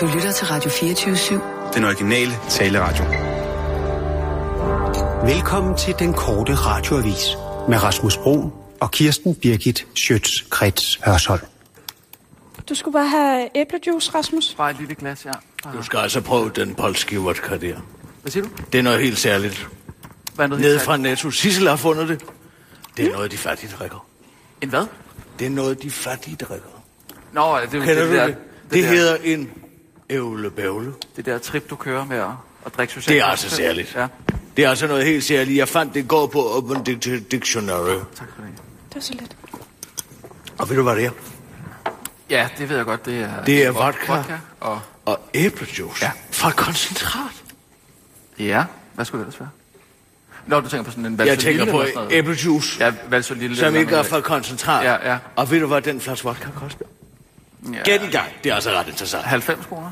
Du lytter til Radio 24-7. Den originale taleradio. Velkommen til den korte radioavis med Rasmus Bro og Kirsten Birgit Schøtz-Krets Hørsholm. Du skulle bare have æblejuice, Rasmus. Bare et lille glas, ja. Du skal altså prøve den polske vodka der. Hvad siger du? Det er noget helt særligt. Hvad er noget Nede helt fra Netto. Sissel har fundet det. Det er noget, de fattige drikker. En hvad? Det er noget, de fattige drikker. Nå, det er Kender det, du der, det? Det der, hedder en ævlebævle. Det der trip, du kører med at, at drikke socialt. Det er altså særligt. Ja, Det er altså noget helt særligt. Jeg fandt det går på Open Dict- Dictionary. tak for det. Det var så lidt. Og ved du, hvad det er? Ja, det ved jeg godt. Det er, Det er vodka. vodka og... Og æblejuice. Ja. Fra koncentrat. Ja, hvad skulle det ellers være? Nå, du tænker på sådan en Jeg valsolille tænker på æblejuice, Ja, valsolille. som ikke er fra koncentrat. Ja, ja. Og ved du, hvad den flaske vodka koster? Ja, Gæt i gang. Det er altså ret interessant. 90 kroner.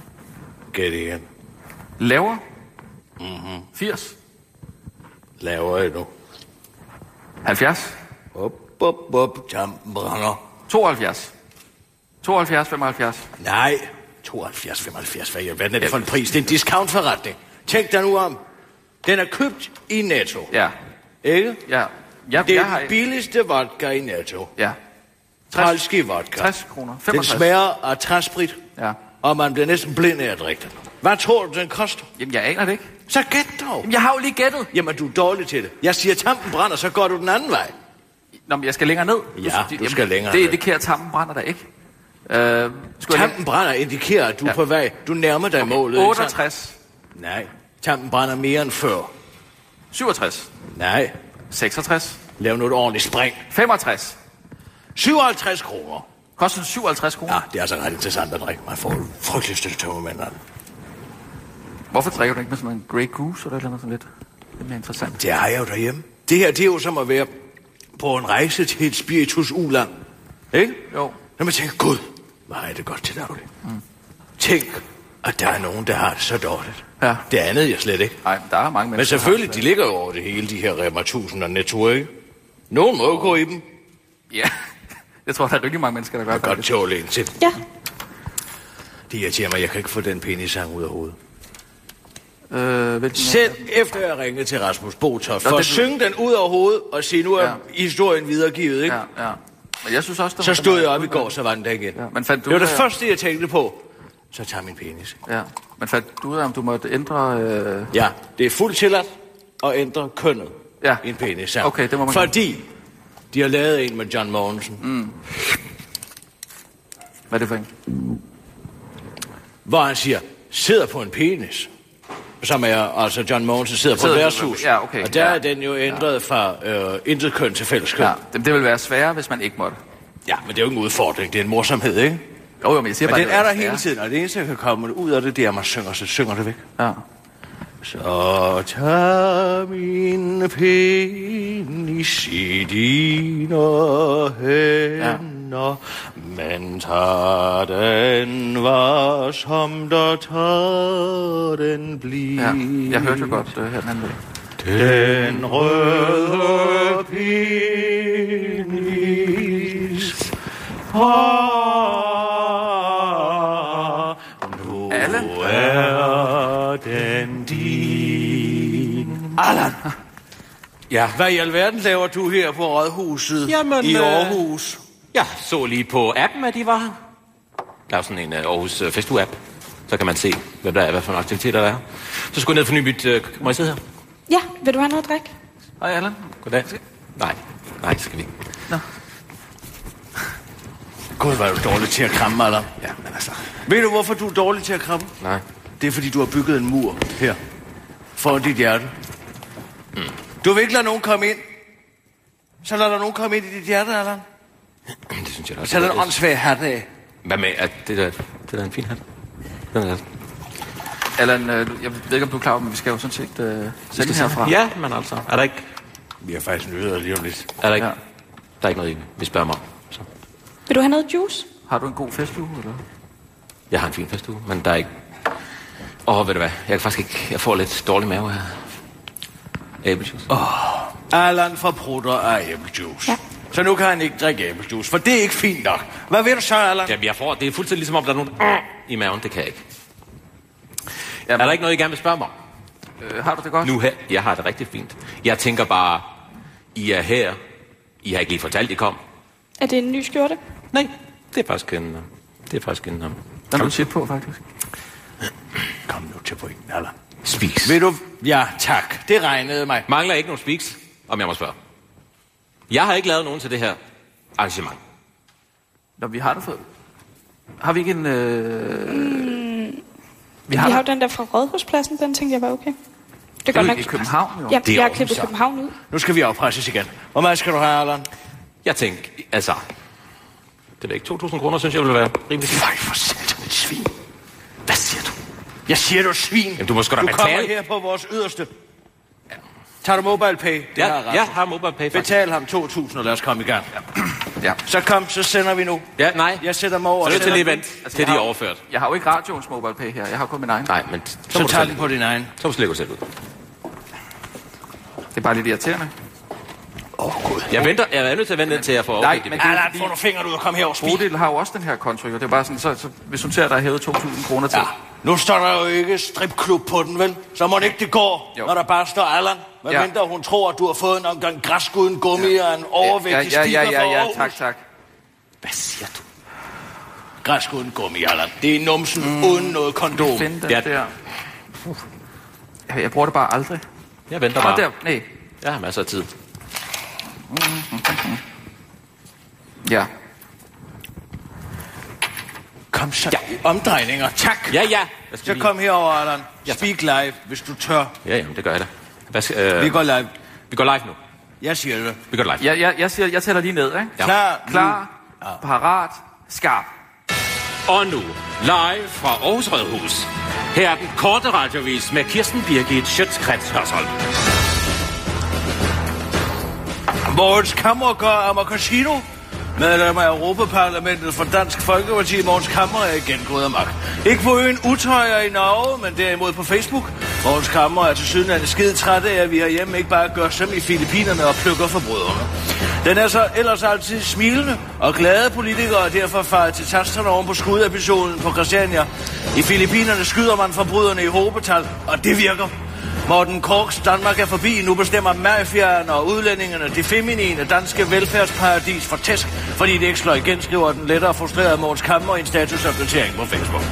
Gæt igen. Lavere? Mm-hmm. 80? Lavere endnu. 70? Op, op, op. Tampen brænder. 72? 72, 75? Nej, 72, 75. Hvad alverden er det for en pris? Det er en discountforretning. Tænk dig nu om. Den er købt i Netto. Ja. Ikke? Ja. ja Det jeg er har... den billigste vodka i Netto. Ja. 60, Polski vodka. 60 kroner. Den 65. smager af træsprit, Ja. og man bliver næsten blind af at drikke den. Hvad tror du, den koster? Jamen, jeg aner det ikke. Så gæt dog. Jamen, jeg har jo lige gættet. Jamen, du er dårlig til det. Jeg siger, tampen brænder, så går du den anden vej. Nå, men jeg skal længere ned. Ja, du skal længere Det ned. indikerer, at tampen brænder der ikke. Øh, Tampen brænder indikerer, at du er Ja. på vej. Du nærmer dig målet. ikke sandt? 68. Nej, tampen brænder mere end før. 67. Nej, 66. lav nu et ordentligt spring. 65. 57 kroner. Koster 57 kroner. Ja, det er altså ret interessant at drikke. Man får en frygtelig støtte tømmermænd det. Hvorfor drikker du ikke med sådan en Grey Goose eller et eller andet sådan lidt? Det er mere interessant. Det har jeg jo derhjemme. Det her, det er jo som at være på en rejse til et spiritus uland. Ikke? Jo. Når man tænker, gud, hvor er det godt til daglig. Mm. Tænk, at der er nogen, der har det så dårligt. Ja. Det andet jeg slet ikke. Nej, der er mange mennesker. Men selvfølgelig, de det. ligger jo over det hele, de her Rema 1000 og Netto, ikke? Nogen må jo gå i dem. Ja. Jeg tror, der er rigtig mange mennesker, der gør Jeg kan godt det. tåle en til. Ja. Det irriterer mig, jeg kan ikke få den penisang ud af hovedet. Øh, vent, Selv efter jeg ringede til Rasmus Botoft, Nå, for det- at synge den ud af hovedet og sige, nu er Ja. historien videregivet, ikke? Ja, ja. Men jeg synes også, der Så var- stod jeg op i går, så var den der igen. Ja, men fandt du det var ud det af- første, jeg tænkte på. Så tager min penis. Ja. Men fandt du ud af, om du måtte ændre... Øh... Ja, det er fuldt tilladt at ændre kønnet Ja. i en penis. Okay, det må man Fordi de har lavet en med John Mogensen, mm. Hvad er det for en? hvor han siger, sidder på en penis. Som er, altså John Mogensen sidder på Sidder- et værtshus. ja, okay, og der ja. er den jo ændret fra øh, intet køn til fælles køn. Ja, Ja. det, det vil være sværere, hvis man ikke måtte. ja, men det er jo ikke en udfordring, det er en morsomhed, ikke? Jo, jo, men jeg siger Men bare, den det er der hele tiden, og det eneste, der kan komme ud af det, det er, at man synger, så synger det væk. Ja. Så tag min penis i dine hænder, men tag den varsom, der tager den bliv. ja. Jeg hørte jo godt uh, her den anden. Den røde penis. Ah, Allan! Ja, hvad i alverden laver du her på Rådhuset Jamen, i øh, Aarhus? Jeg så lige på appen, at de var her. Der er jo sådan en uh, Aarhus uh, Festu-app. Så kan man se, hvad der er, hvad for nogle aktiviteter der er. Så skulle jeg ned for nyt... Uh, må jeg sidde her? Ja, vil du have noget at drikke? Hej, Allan. Goddag. Nej, nej, skal vi ikke. Gud, hvor er du dårlig til at kramme, Allan. Ja, men altså... Ved du, hvorfor du er dårlig til at kramme? Nej. Det er, fordi du har bygget en mur her. Foran dit hjerte. Mm. Du vil ikke lade nogen komme ind. Så lader der nogen komme ind i dit hjerte, Allan. Det synes jeg da også. Så er der en åndssvag hat af. Hvad med, at det der, det der er en fin hat? Den er, Allan, øh, jeg ved ikke, om du er klar over, men vi skal jo sådan set øh, sende herfra. Ja, men altså, er der ikke, Vi har faktisk nyheder lige om lidt. er der ikke, Ja. der er ikke noget, I vil spørge mig om. Så. Vil du have noget juice? Har du en god festuge, eller? Jeg har en fin festuge, men der er ikke... Åh, oh, ved du hvad, jeg kan faktisk ikke... Jeg får lidt dårlig mave her. Æblejuice. Oh. Allan fra prutter af æblejuice. Ja. Så nu kan han ikke drikke æblejuice, for det er ikke fint nok. Hvad vil du så, Allan? Jamen, jeg får... Det er fuldstændig ligesom om, der er nogen... i maven. Det kan jeg ikke. Er der ikke noget, I gerne vil spørge mig om? Øh, har du det godt? Nu her, jeg har det rigtig fint. Jeg tænker bare, I er her. I har ikke lige fortalt, I kom. Er det en ny skjorte? Nej, det er faktisk en... øh, Det er faktisk en... um, Der er noget på, faktisk. Kom nu til pointen, Allan. Speaks. Vil du... Ja, tak. Det regnede mig. Mangler ikke nogen speaks, om jeg må spørge. Jeg har ikke lavet nogen til det her arrangement. Nå, vi har det fået. Har vi ikke en... Øh... Vi Vi har, har jo den der fra Rådhuspladsen, den tænkte jeg var okay. Det er godt i nok. København, jo. Ja, Det er jeg har klippet så. København ud. Nu skal vi afpresses igen. Hvor meget skal du have, Allan? Jeg tænker, altså... Det er ikke 2.000 kroner, synes jeg vil være rimelig. Nej, for satan, svin. Du? Jeg siger, du svin. Jamen, du må sgu da Du kommer betale. her på vores yderste. Tager du mobile pay? Det Ja, har jeg har mobile pay, faktisk. Betal ham 2.000, og lad os komme i gang. Ja. Så kom, så sender vi nu. Ja, nej. Jeg sætter mig over. Så er det til lige vent, Altså, til de er overført. Jeg har jo ikke radioens mobile pay her. Jeg har kun min egen. Nej, men så, Så du tager den på din egen. så må du gå selv ud. Det er bare lidt irriterende. Åh, oh, Gud. Jeg venter, jeg er nødt til at vente til, at jeg får Nej, men det. det er Allan, fordi- få nu fingeren ud og kom her og spil. Bodil har jo også den her konto. Det er bare sådan, så, så hvis hun ser, at der er hævet 2.000 kroner til. Ja. Nu står der jo ikke stripklub på den, vel? Så må det ikke det går, Jo. når der bare står Allan. Hvad Ja. mindre hun tror, at du har fået en omgang græsk uden gummi og en overvægtig ja, ja, ja, ja, ja, for tak, tak. Hvad siger du? Græsk uden gummi, Allan. Det er numsen mm. uden noget kondom. Den Ja. der. Jeg, jeg bruger det bare aldrig. Jeg venter Nå, bare. der. Nej. Jeg har masser af tid. Ja. Kom så. Ja. Omdrejninger. Tak. Ja, ja. Hvad skal Så vi? kom herover, Allan. Ja, Speak live, hvis du tør. Ja, jamen, det gør jeg da. Hvad skal, øh, Vi går live. vi går live nu. Jeg siger det. Vi går live. Jeg, jeg, jeg, siger, jeg tæller lige ned, ikke? Ja. Klar. Klar, parat, skarp. Og nu, live fra Aarhus Rådhus. Her er den korte radiovis med Kirsten Birgit Schøtzgrads Hørsholm. Mogens Kammergaard Ammer Casino. Medlem af Europaparlamentet for Dansk Folkeparti, Måns Kammer er igen gået amok. Ikke på øen Utøjer i Norge, men derimod på Facebook. Måns Kammer er til syden skide træt af, at vi herhjemme ikke bare gør som i Filippinerne og plukker forbryderne. Den er så ellers altid smilende og glade politikere og derfor faret til tasterne oven på skudepisoden på Christiania. I Filippinerne skyder man forbryderne i hobetal, og det virker. Morten Korks Danmark er forbi. Nu bestemmer mafiaen og udlændingerne det feminine danske velfærdsparadis for tæsk, fordi det ikke slår igen, skriver den lettere frustrerede Måns Kammer i en statusopdatering på Facebook.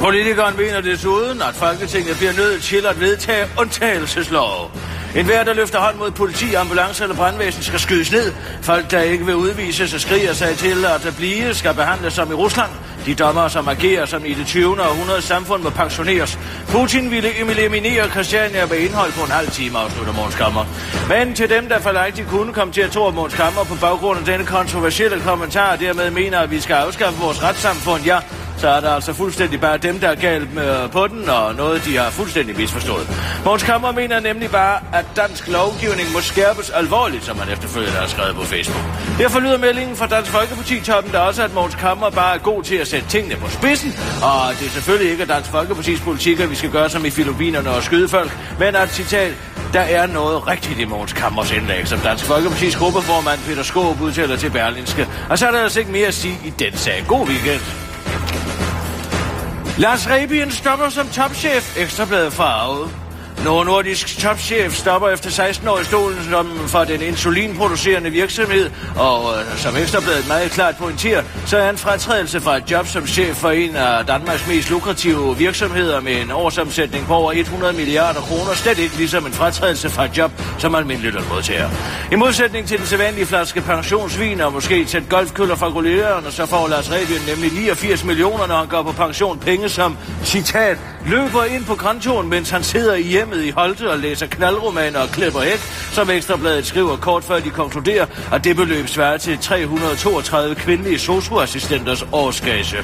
Politikeren mener desuden, at Folketinget bliver nødt til at vedtage undtagelseslov. En hver, der løfter hånd mod politi, ambulance eller brandvæsen, skal skydes ned. Folk, der ikke vil udvises og skriger sig til at der blive, skal behandles som i Rusland. De dommer, som agerer som i det 20. århundrede samfund, må pensioneres. Putin ville eliminere Christiania med indhold på en halv time, afslutter Måns Kammer. Men til dem, der for kunne komme til at tro, at Måns Kammer på baggrund af denne kontroversielle kommentar dermed mener, at vi skal afskaffe vores retssamfund, ja, så er der altså fuldstændig bare dem, der er galt med øh, på den, og noget, de har fuldstændig misforstået. Måns Kammer mener nemlig bare, at dansk lovgivning må skærpes alvorligt, som han efterfølgende har skrevet på Facebook. Derfor lyder meldingen fra Dansk Folkeparti-toppen der også, at Måns Kammer bare er god til at sætte tingene på spidsen, og det er selvfølgelig ikke Dansk Folkepartis politik, at vi skal gøre som i Filippinerne og skyde folk, men at citat, der er noget rigtigt i Måns Kammers indlæg, som Dansk Folkepartis gruppeformand Peter Skåb udtaler til Berlinske. Og så er der altså ikke mere at sige i den sag. God weekend. Lars Rebien stopper som topchef. Ekstrabladet farvet. Novo Nordisk topchef stopper efter 16 år i stolen som for den insulinproducerende virksomhed, og øh, som Ekstrabladet meget klart pointerer, så er en fratrædelse fra et job som chef for en af Danmarks mest lukrative virksomheder med en årsomsætning på over 100 milliarder kroner slet ikke ligesom en fratrædelse fra et job som almindelig lønmodtager. I modsætning til den sædvanlige flaske pensionsvin og måske tæt golfkøller fra gullierne, så får Lars Rebien nemlig 89 millioner, når han går på pension. Penge som, citat, løber ind på grantoren, mens han sidder i hjemmet i Holte og læser knaldromaner og klipper hæk, som Ekstrabladet skriver kort før de konkluderer, at det beløb svarer til 332 kvindelige socioassistenters årsgage.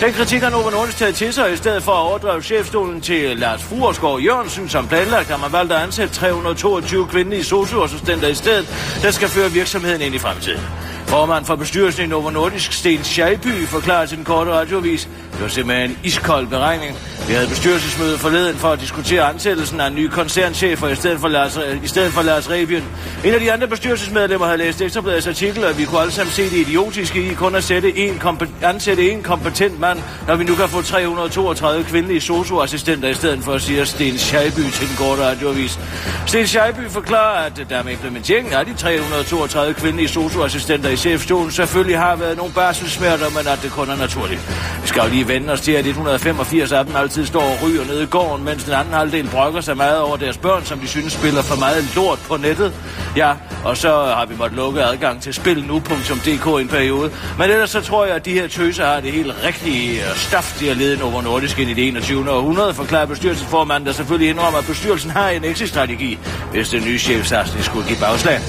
Den kritik har Novo Nordisk taget til sig, og i stedet for at overdrage chefstolen til Lars Fruersgaard Jørgensen, som planlagt, har man valgt at ansætte 322 kvindelige socioassistenter i stedet, der skal føre virksomheden ind i fremtiden. Formand for bestyrelsen i Novo Nordisk, Sten Scheibby, forklarer til den korte radiovis. Det var simpelthen en iskold beregning. Vi havde bestyrelsesmøde forleden for at diskutere ansættelsen af en ny koncernchefer i stedet for Lars, i stedet for Lars Rebien. En af de andre bestyrelsesmedlemmer havde læst Ekstrabladets artikel, og vi kunne alle sammen se det idiotiske i kun at sætte en ansætte en kompetent mand, når vi nu kan få 332 kvindelige socioassistenter i stedet for at sige Sten Scheiby til den korte radioavis. Sten Scheiby forklarer, at der med implementeringen af de 332 kvindelige socioassistenter i chefstolen selvfølgelig har været nogle barselsmerter, men at det kun er naturligt. Vi skal jo lige vende os til, at 185 af dem altid står og ryger nede i gården, mens den anden halvdel brokker sig meget over deres børn, som de synes spiller for meget lort på nettet. Ja, og så har vi måttet lukke adgang til spilnu.dk i en periode. Men ellers så tror jeg, at de her tøser har det helt rigtige øh, stof, de har ledet over Nordisk ind i det 21. århundrede, forklarer bestyrelsesformanden, der selvfølgelig indrømmer, at bestyrelsen har en exit-strategi, hvis den nye chef skulle give bagslag.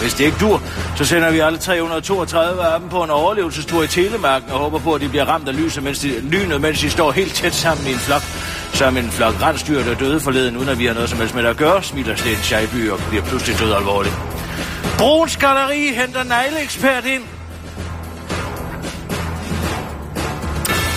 Hvis det ikke dur, så sender vi alle 332 af dem på en overlevelsestur i Telemarken og håber på, at de bliver ramt af lyset, mens de, lynet, mens de står helt tæt sammen i en flok. Som en flok rensdyr, der døde forleden, uden at vi har noget som helst med det at gøre, smiler Sten Scheiby og bliver pludselig død alvorligt. Bruns Galeri henter negleekspert ind.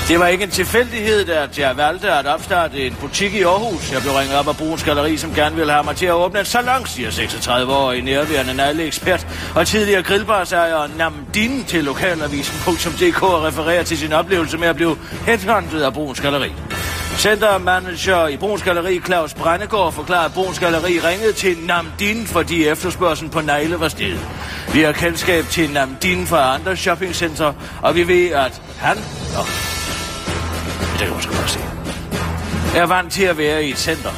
Det var ikke en tilfældighed, at jeg valgte at opstarte en butik i Aarhus. Jeg blev ringet op af Bruns Galeri, som gerne ville have mig til at åbne en salon, siger 36 år i nærværende ekspert. og tidligere grillbarsejer Namdin til lokalavisen.dk og refererer til sin oplevelse med at blive headhunted af Bruns Galeri. Centermanager i Bruns Galeri, Claus Brændegård, forklarer, at Bruns Galeri ringede til Namdin, fordi efterspørgselen på negle var steget. Vi har kendskab til Namdin fra andre shoppingcenter, og vi ved, at han... Nå, det kan man også godt se. Er vant til at være i et center.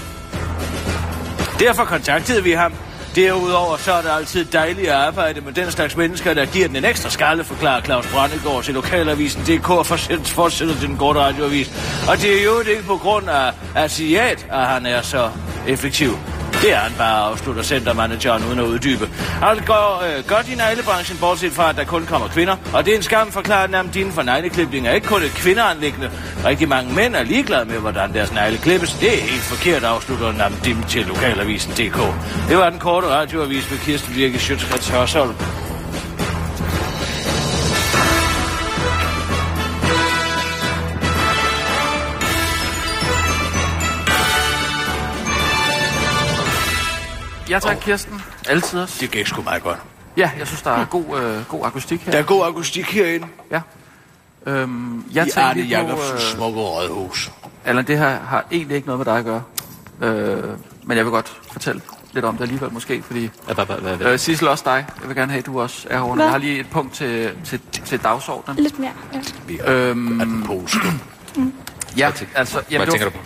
Derfor kontaktede vi ham. Derudover så er det altid dejligt at arbejde med den slags mennesker, der giver den en ekstra skalle, forklarer Claus Brandegård til lokalavisen DK og fortsætter til den korte radioavis. Og det er jo ikke på grund af asiat, at han er så effektiv. Det er han bare, afslutter centermanageren uden at uddybe. Alt går øh, godt i neglebranchen, bortset fra, at der kun kommer kvinder. Og det er en skam, forklarer Namdin for negleklipning er ikke kun et kvindeanlæggende. Rigtig mange mænd er ligeglade med, hvordan deres negle klippes. Det er helt forkert, afslutter Namdim til lokalavisen.dk. Det var den korte radioavis med Kirsten Virke Sjøtskrets Hørsholm. Ja tak, Kirsten. Altid også. Det gik sgu meget godt. Ja, jeg synes, der er god, øh, god akustik her. Der er god akustik herinde. Ja. Øhm, jeg I Arne Jacobsens øh, smukke rådhus. Allan, det her har egentlig ikke noget med dig at gøre. Øh, men jeg vil godt fortælle lidt om det alligevel måske, fordi... Hvad, hvad, hvad, hvad? Øh, Sissel, også dig. Jeg vil gerne have, at du også er herovre. Hvad? Jeg har lige et punkt til, til, til dagsordenen. Lidt mere. Ja. Vi har Øhm, den polske. Ja, altså... Hvad det var- tænker du på?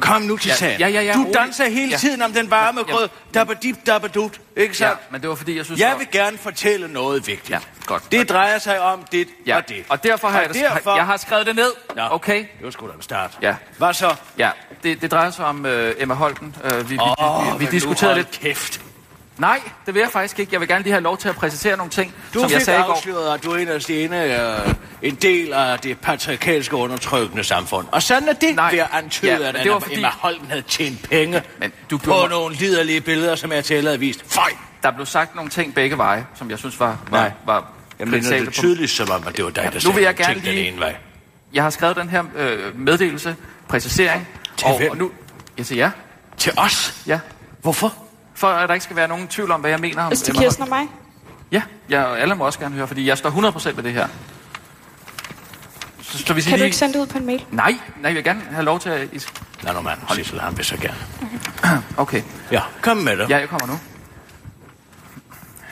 Kom nu til Ja, ja, ja, ja, du rolig. danser hele Ja. tiden om den varme Ja, grød. Dabadip, dabadut. Ikke Ja, sandt? men det var fordi, jeg synes... Jeg der- vil gerne fortælle noget vigtigt. Ja, godt. Det drejer sig om det Ja, og det. og derfor har Og jeg, derfor- jeg har skrevet det ned. Nå, Okay? Det var sgu da en start. Ja. Hvad så? Ja, det, det drejer sig om øh, Emma Holten. Øh, vi, vi, vi, vi vil diskuterede lidt... kæft. Nej, det vil jeg faktisk ikke. Jeg vil gerne lige have lov til at præcisere nogle ting, Du som jeg fik sagde i går. afsløret, at du er en af ene, øh, en del af det patriarkalske undertrykkende samfund. Og sådan er det Nej. ved at antyde, Ja, at det var fordi- Emma Holten havde tjent penge Men du på gjorde mig- nogle liderlige billeder, som jeg til havde vist. Føj! Der blev sagt nogle ting begge veje, som jeg synes var, var, Nej. var Jeg mener det på- tydeligt, som om, at det var dig, der nu sagde vil jeg gerne ting lige- den ene vej. Jeg har skrevet den her øh, meddelelse, præcisering. Til og, hvem? og nu... Jeg siger ja. Til os? Ja. Hvorfor? For at der ikke skal være nogen tvivl om, hvad jeg mener om Altså til Emma Kirsten og mig. Ja, ja, og alle må også gerne høre, fordi jeg står 100% ved det her. Så, så hvis I Kan du lige... ikke sende det ud på en mail? Nej, nej, jeg vil gerne have lov til at... I- Lad nu mand, Sissel, han vil så gerne. Okay. Ja, kom med det. Ja, jeg kommer nu.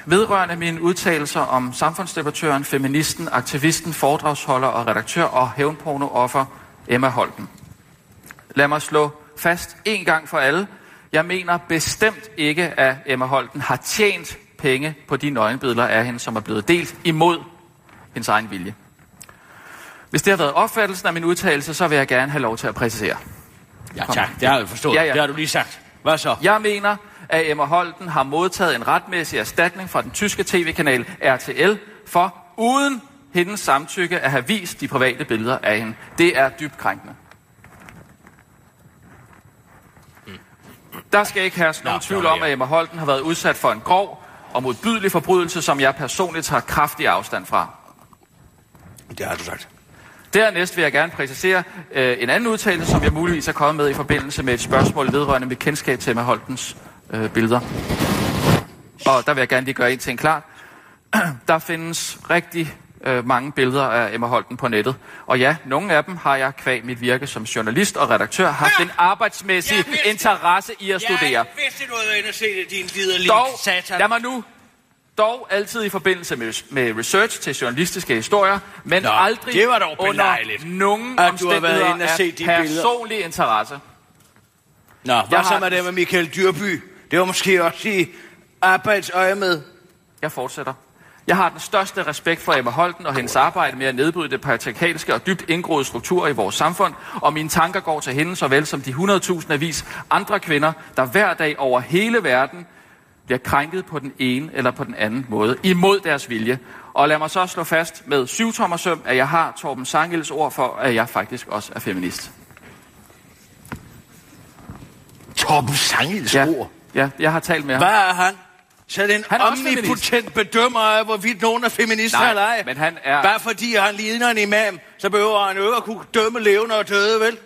Vedrørende mine udtalelser om samfundsdebattøren, feministen, aktivisten, foredragsholder og redaktør og hævnpornooffer Emma Holten. Lad mig slå fast en gang for alle. Jeg mener bestemt ikke, at Emma Holten har tjent penge på de nøgenbilleder af hende, som er blevet delt imod hendes egen vilje. Hvis det har været opfattelsen af min udtalelse, så vil jeg gerne have lov til at præcisere. Ja, tak. Det har jeg forstået. Ja, ja. Det har du lige sagt. Hvad så? Jeg mener, at Emma Holten har modtaget en retmæssig erstatning fra den tyske tv-kanal RTL for uden hendes samtykke at have vist de private billeder af hende. Det er dybt krænkende. Der skal ikke herske nogen tvivl om, at Emma Holten har været udsat for en grov og modbydelig forbrydelse, som jeg personligt tager kraftig afstand fra. Det har du sagt. Dernæst vil jeg gerne præcisere øh, en anden udtalelse, som jeg muligvis er kommet med i forbindelse med et spørgsmål vedrørende mit kendskab til Emma Holtens øh, billeder. Og der vil jeg gerne lige gøre en ting klart. Der findes rigtig øh, mange billeder af Emma Holten på nettet. Og ja, nogle af dem har jeg kvæg mit virke som journalist og redaktør haft en arbejdsmæssig vidste- interesse i at studere. Jeg vidste, du havde været se det, din liderlige Dog, satan. lad mig nu, dog altid i forbindelse med, med research til journalistiske historier, men Nå, aldrig det var dog under nogen at du har været inde og set de billeder. personlig interesse. Nå, hvad Jeg så har- med det med Michael Dyrby? Det var måske også i arbejdsøje med. Jeg fortsætter. Jeg har den største respekt for Emma Holten og hendes arbejde med at nedbryde det patriarkalske og dybt indgroede strukturer i vores samfund, og mine tanker går til hende såvel som de 100.000 avis andre kvinder, der hver dag over hele verden bliver krænket på den ene eller på den anden måde, imod deres vilje. Og lad mig så slå fast med syv tommer søm, at jeg har Torben Sangels ord for, at jeg faktisk også er feminist. Torben Sangels Ja, ord. ja jeg har talt med ham. Hvad er han? Så er det en Han er omnipotent bedømmer af, hvorvidt nogen er feminister Nej, eller ej. men han er- Bare fordi han ligner en imam, så behøver han jo ikke at kunne dømme levende og døde, vel?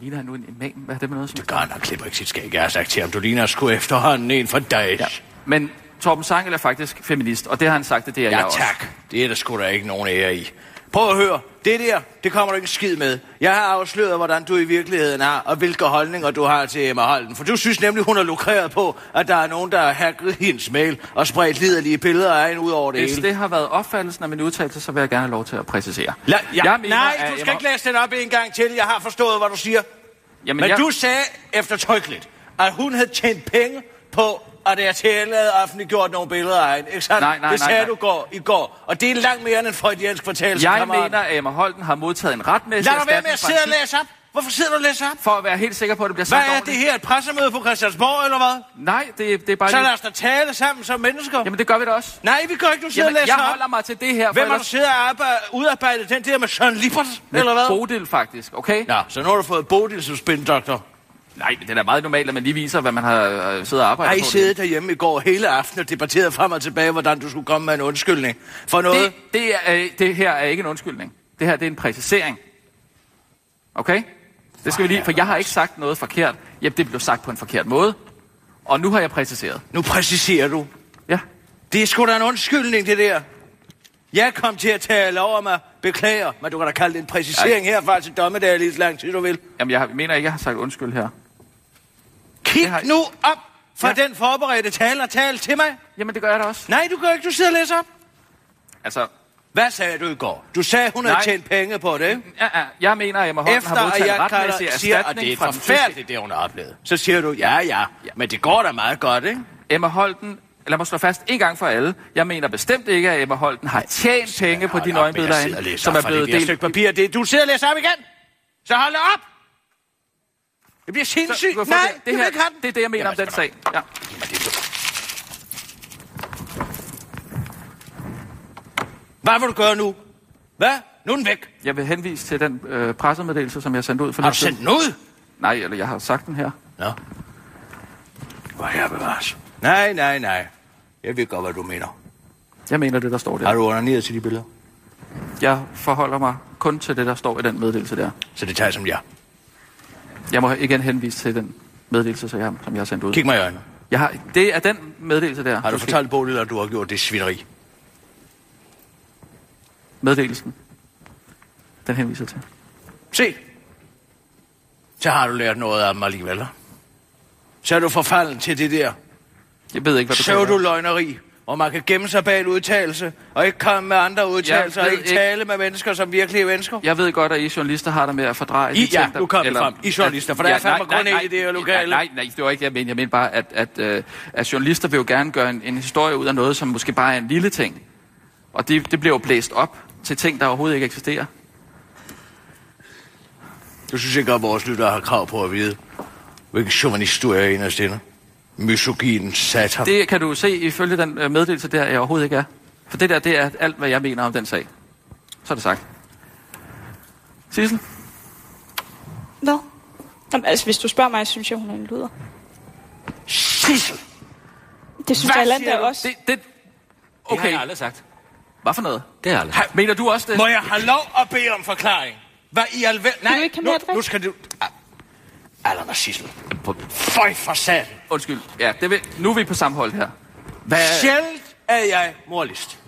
Ligner han nu en imam? Hvad er det med noget som... Det gør han, han klipper ikke sit skæg. Jeg har sagt til ham, du ligner sgu efterhånden en fra Daesh. Ja, Men Torben Sangel er faktisk feminist, og det har han sagt, at det er jeg ja også. tak. Det er der sgu da ikke nogen ære i. Prøv at høre. Det der, det kommer du ikke skid med. Jeg har afsløret, hvordan du i virkeligheden er, og hvilke holdninger du har til Emma Holden. For du synes nemlig, hun har lukreret på, at der er nogen, der har hacket hendes mail og spredt liderlige billeder af hende ud over det Hvis hele. det har været opfattelsen af min udtalelse, så vil jeg gerne have lov til at præcisere. La, ja, jeg mener, nej, du skal ikke læse den op en gang til. Jeg har forstået, hvad du siger. Jamen, Men jeg... du sagde eftertrykkeligt, at hun havde tjent penge på, at RTL havde offentliggjort nogle billeder af hende. Ikke sandt? Nej, nej, det sagde nej. du går, i går. Og det er langt mere end en freudiansk fortælelse, jeg kammerat. mener, at Emma Holten har modtaget en retmæssig Lad dig være med at sidde og læse op. Hvorfor sidder du og læser op? For at være helt sikker på, at det bliver Hvad sagt er det ordentligt. her? Et pressemøde på Christiansborg, eller hvad? Nej, det, det er bare Så lad os da tale sammen som mennesker. Jamen, det gør vi da også. Nej, vi gør ikke. Du sidder Jamen, og læser jeg op. holder mig til det her, for Hvem har du ellers... siddet og arbejde, udarbejdet den der med Søren Lippert, eller hvad? Bodil, faktisk, okay? Ja, så nu har du fået Bodil som spindoktor. Nej, men det er da meget normalt, at man lige viser, hvad man har øh, siddet og arbejdet på. siddet derhjemme i går hele aften og debatteret frem og tilbage, hvordan du skulle komme med en undskyldning for noget? Det, det, er, øh, det her er ikke en undskyldning. Det her det er en præcisering. Okay? Det skal vi lige, for jeg har ikke sagt noget forkert. Ja, det blev sagt på en forkert måde. Og nu har jeg præciseret. Nu præciserer du. Ja. Det er sgu da en undskyldning, det der. Jeg kom til at tale over mig. Beklager, men du kan da kalde det en præcisering herfra til dommedag lige så lang tid, du vil. Jamen, jeg mener ikke, jeg har sagt undskyld her. Kig har- nu op for Ja. den forberedte tale og tale til mig. Jamen, det gør jeg da også. Nej, du gør ikke. Du sidder og læser op. Altså, Hvad sagde du i går? Du sagde, hun havde Nej. tjent penge på det, ikke? ja, ja, jeg mener, at Emma Holten Efter har modtaget jeg retmæssig siger, at det erstatning er forfærdeligt, det hun har oplevet. Så siger du, ja, ja, men det går da meget godt, ikke? Emma Holten, lad mig slå fast en gang for alle. Jeg mener bestemt ikke, at Emma Holten har tjent penge på de nøgenbilleder, som er blevet delt. stykke papir. Det, du sidder og læser op igen. Så hold op. Det bliver Så, få Nej, det, det vil her, ikke have den. det er det, jeg mener om den sag. Ja. Hvad vil du gøre nu? Hvad? Nu er den væk. Jeg vil henvise til den øh, pressemeddelelse, som jeg sendte ud for Har du sendt den ud? Nej, eller jeg har sagt den her. Nå. Hvor her bevares. Nej, nej, nej. Jeg ved godt, hvad du mener. Jeg mener det, der står der. Har du onaneret til de billeder? Jeg forholder mig kun til det, der står i den meddelelse der. Så det tager jeg som ja. Jeg må igen henvise til den meddelelse, som jeg, som jeg har sendt ud. Kig mig i øjnene. Jeg har, det er den meddelelse der. Har du skal- fortalt Bodil, at du har gjort det svineri? Meddelelsen. Den henviser til. Se. Så har du lært noget af dem alligevel. Så er du forfalden til det der Jeg ved ikke, hvad du kalder det. pseudo-løgneri, hvor man kan gemme sig bag en udtalelse, og ikke komme med andre udtalelser, og ikke ikke- tale med mennesker som virkelige mennesker. Jeg ved godt, at I journalister har det med at fordreje I- de ting, ja, nu kom det frem. I journalister, for der er fandme kun en i det her lokale. Nej, nej, nej, det var ikke det, jeg mente. Jeg mente bare, at, at, at, at journalister vil jo gerne gøre en, en historie ud af noget, som måske bare er en lille ting. Og det, det bliver jo blæst op til ting, der overhovedet ikke eksisterer. Du synes ikke, at vores lyttere har krav på at vide, hvilken journalist du er inderst inde? Misogyn, satan. Det kan du se ifølge den øh, meddelelse der, jeg overhovedet ikke er. For det der, det er alt, hvad jeg mener om den sag. Så er det sagt. Sissel? Hvad? Jamen, altså, hvis du spørger mig, synes jeg, hun er en luder. Sissel! Det synes andre du? også. Det, det, Det har Okay. jeg aldrig sagt. Hvad for noget? Det har jeg aldrig Ha, sagt. mener du også det? Må jeg have lov at bede om forklaring? Hvad i alver... Nej, du ikke have nu, nu skal du... Allan og Sissel. Føj for satan. Undskyld. Ja, det vil... nu er vi på samme hold her. Hvad... Sjældent er jeg moralist.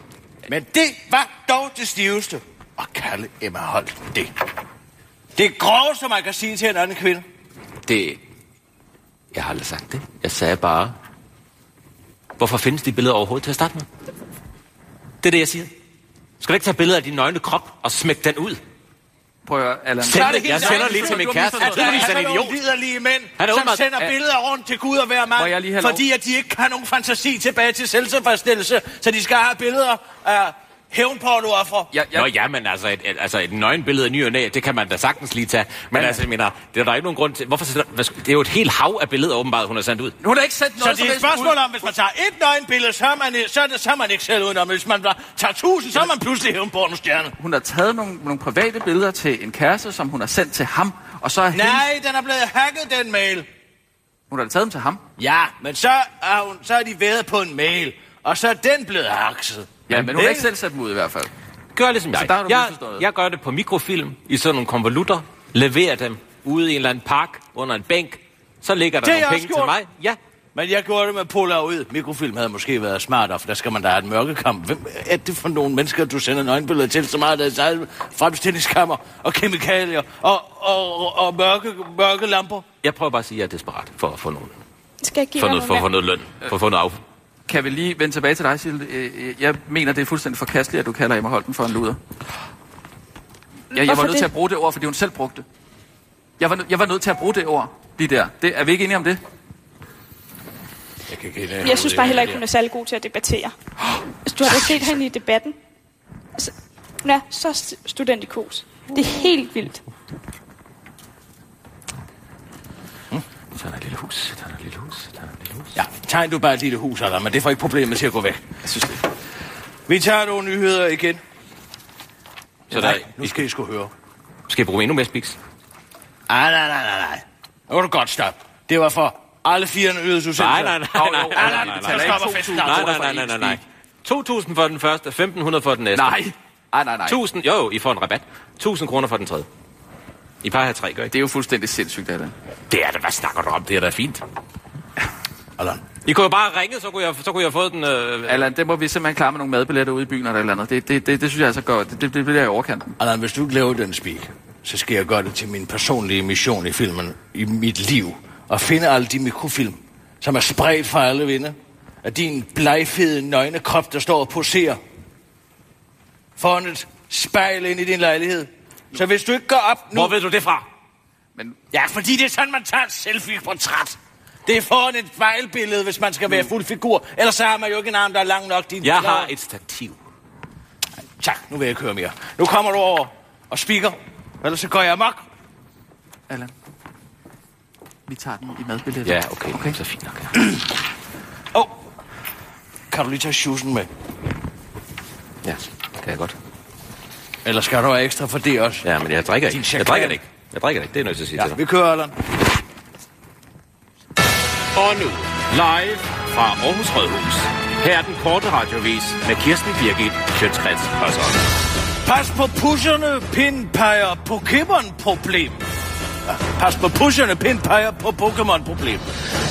Men det var dog det stiveste at kalde Emma Holt det. Det er groveste, man kan sige til en anden kvinde. Det... Jeg har aldrig sagt det. Jeg sagde bare... Hvorfor findes de billeder overhovedet til at starte med? Det er det, jeg siger. Skal du ikke tage billeder af din nøgne krop og smække den ud? Prøv at høre, Allan. Send Jeg sender lige til min kæreste. Jeg tror, Der han er en sådan idiot. nogle liderlige mænd, Han er som sender billeder rundt til Gud og hver mand, fordi at de ikke har nogen fantasi tilbage til selvtilfredsstillelse, så de skal have billeder af hævnpornooffer. Ja, Nå ja, men altså et, et, altså et nøgenbillede af ny og næ, det kan man da sagtens lige tage. Men altså, jeg mener, det er der ikke nogen grund til. Hvorfor sætter, hvad sk- det er jo et helt hav af billeder, åbenbart, hun har sendt ud. Hun har ikke sendt Så noget det er et spørgsmål ud. om, hvis man tager et nøgenbillede, så er man, så er, det, så er man ikke selv udenom. Hvis man tager tusind, så er man pludselig hævnpornostjerne. Hun har taget nogle, nogle private billeder til en kæreste, som hun har sendt til ham. Og så er hendes, Nej, den er blevet hacket, den mail. hun har da taget dem til ham. Ja, men så er, hun, så er de været på en mail, og så er den blevet hacket. Ja, men hun har ikke selv sat dem ud i hvert fald. Gør ligesom jeg. Så der har du jeg, jeg gør det på mikrofilm, i sådan nogle konvolutter, leverer dem ude i en eller anden park, under en bænk. Så ligger der Det har nogle penge også til gjort. mig. Ja, Men jeg gjorde det med Polaroid. Mikrofilm havde måske været smartere, for der skal man da have et mørkekamp. Hvem er det for nogle mennesker, du sender nøgenbilleder til, så meget af deres eget fremstillingskammer og kemikalier og, og, og, og mørke, mørke lamper? jeg prøver bare at sige, at jeg er desperat for at få, nogle, Skal jeg give for noget, for at få noget noget løn. For at få noget af. Kan vi lige vende tilbage til dig, Sille? Øh, Jeg mener, det er fuldstændig forkasteligt, at du kalder Emma Holten for en luder. Jeg, jeg var nødt til det? at bruge det ord, fordi hun selv brugte det. Jeg var, jeg var nødt til at bruge det ord lige der. Det, er vi ikke enige om det? Jeg, kan ikke? Jeg synes bare heller ikke, hun er særlig god til at debattere. Hvis du har da set hende i debatten. Altså, hun er så st- student i kos. Det er helt vildt. Er et lille hus, er et lille hus, er et lille hus. Ja, tegn du bare et lille hus, Allan, men det får ikke problemet til at gå væk. Jeg synes det. Vi tager nogle nyheder igen. Så der, Nej, nu skal I sgu høre. skal I bruge endnu mere spiks? Ah, nej, nej, nej, nej. Nu kan du godt stoppe. Det var for alle fire nyhedsudsendelser. Nej, nej, nej, nej, nej, nej, nej, Så nej, stopper ikke festen. 2.000. nej, nej, nej, nej, nej, nej. 2.000 for den første, 1.500 for den næste. Nej. Nej, nej, nej. 1000, jo, I får en rabat. 1000 kroner for den tredje. I bare har tre, gør I? Det er jo fuldstændig sindssygt, Allan. Det er det, hvad snakker du om? Det er da fint. Allan, I kunne jo bare ringe, så kunne jeg, så kunne jeg fået den... Øh... Allan, det må vi simpelthen klare med nogle madbilletter ude i byen eller et eller andet. Det, det, det, det synes jeg altså godt. Det, det, det bliver i overkanten. Allan, hvis du ikke laver den speak, så skal jeg gøre det til min personlige mission i filmen, i mit liv. Og finde alle de mikrofilm, som er spredt fra alle vinde. Af din blegfede, nøgne krop, der står og poserer. Foran et spejl ind i din lejlighed. Så hvis du ikke går op nu... Hvor ved du det fra? Men Ja, fordi det er sådan, man tager et selfie-portræt. Det er foran et spejlbillede, hvis man skal være fuld figur. Ellers så har man jo ikke en arm, der er lang nok. Din Jeg har et stativ. Tak, nu vil jeg ikke høre mere. Nu kommer du over og speaker. Ellers så går jeg amok. Allan, vi tager den i madbilletter. Ja, okay. okay. Så fint nok. Åh, oh. kan du lige tage sjusen med? Ja, det kan jeg godt. Eller skal du have ekstra for det også? Ja, men jeg drikker ikke. Jeg drikker det ikke. Jeg drikker det ikke. Det er noget, jeg skal sige Ja, til vi dig. kører, Allan. Og nu, live fra Aarhus Rådhus. Her er den korte radiovis med Kirsten Birgit Sjøtskrets Hørsholm. Pas på pusherne, pin peger Pokémon-problem. Ja, pas på pusherne, pin peger på Pokémon-problem.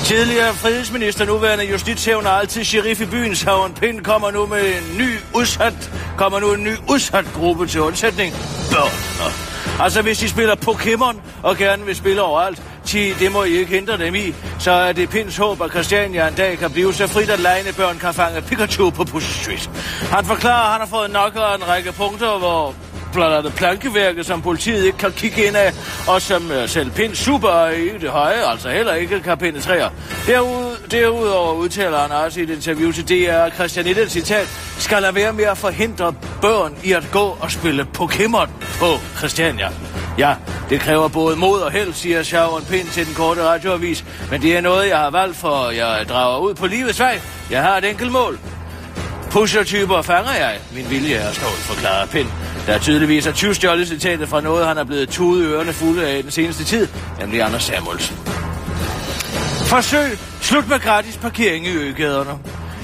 Tidligere frihedsminister, nuværende justitshævner, altid sheriff i byens havn. Pind kommer nu med en ny udsat, kommer nu en ny udsat gruppe til undsætning. Børn. Altså, hvis de spiller Pokémon og gerne vil spille overalt, ti, det må I ikke hindre dem i, så er det Pins håb, at Christiania en dag kan blive så frit, at lejende børn kan fange Pikachu på Pussy Street. Han forklarer, at han har fået nok af en række punkter, hvor blandt andet plankeværket, som politiet ikke kan kigge ind af, og som øh, selv Pind super i det høje, altså heller ikke kan penetrere. Derud, derudover udtaler han også i et interview til DR, at Christian Itten, citat, skal der være med at forhindre børn i at gå og spille Pokémon på Christiania. Ja, det kræver både mod og held, siger Sharon Pind til den korte radioavis, men det er noget, jeg har valgt, for jeg drager ud på livets vej. Jeg har et enkelt mål. Pusher-typer fanger jeg. Min vilje er stolt, forklarer Pind. Der tydeligvis er tyvstjålet citatet fra noget, han er blevet tudet ørerne fulde af i den seneste tid, nemlig Anders Samuelsen. Forsøg. Slut med gratis parkering i øgaderne.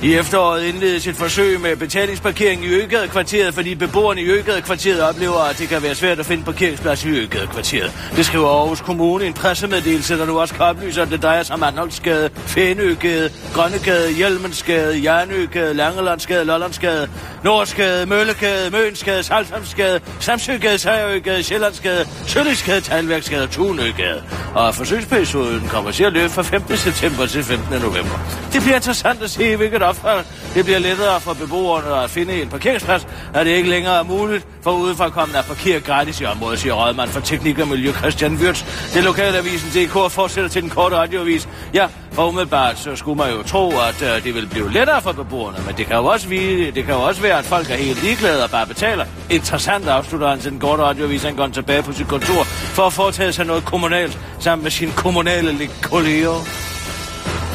I efteråret indledes et forsøg med betalingsparkering i Øgade-kvarteret, fordi beboerne i Øgade-kvarteret oplever, at det kan være svært at finde parkeringsplads i Øgade-kvarteret. Det skriver Aarhus Kommune i en pressemeddelelse, der nu også kan oplyse, at det drejer sig om Arnoldsgade, Fænøgade, Grønnegade, Hjelmensgade, Jernøgade, Langelandsgade, Lollandsgade, Nordsgade, Møllegade, Mønsgade, Salthamsgade, Samsøgade, Sejrøgade, Sjællandsgade, Sølligsgade, Talværksgade og Tunøgade. Og forsøgsperioden kommer til at løbe fra 15. september til 15. november. Det bliver interessant at se, hvilket opfald det bliver lettere for beboerne at finde en parkeringsplads, at det ikke længere er muligt for udefrakommende at parkere gratis i området, siger rådmand for Teknik og Miljø Christian Wirtz. Det lokale avisen DK fortsætter til den korte radioavis. Ja, for umiddelbart så skulle man jo tro, at øh, det vil blive lettere for beboerne, men det kan jo også, vide, det kan jo også være, at folk er helt ligeglade og bare betaler. Interessant afslutter han til den korte radioavis, han går tilbage på sit kontor for at foretage sig noget kommunalt sammen med sine kommunale kolleger.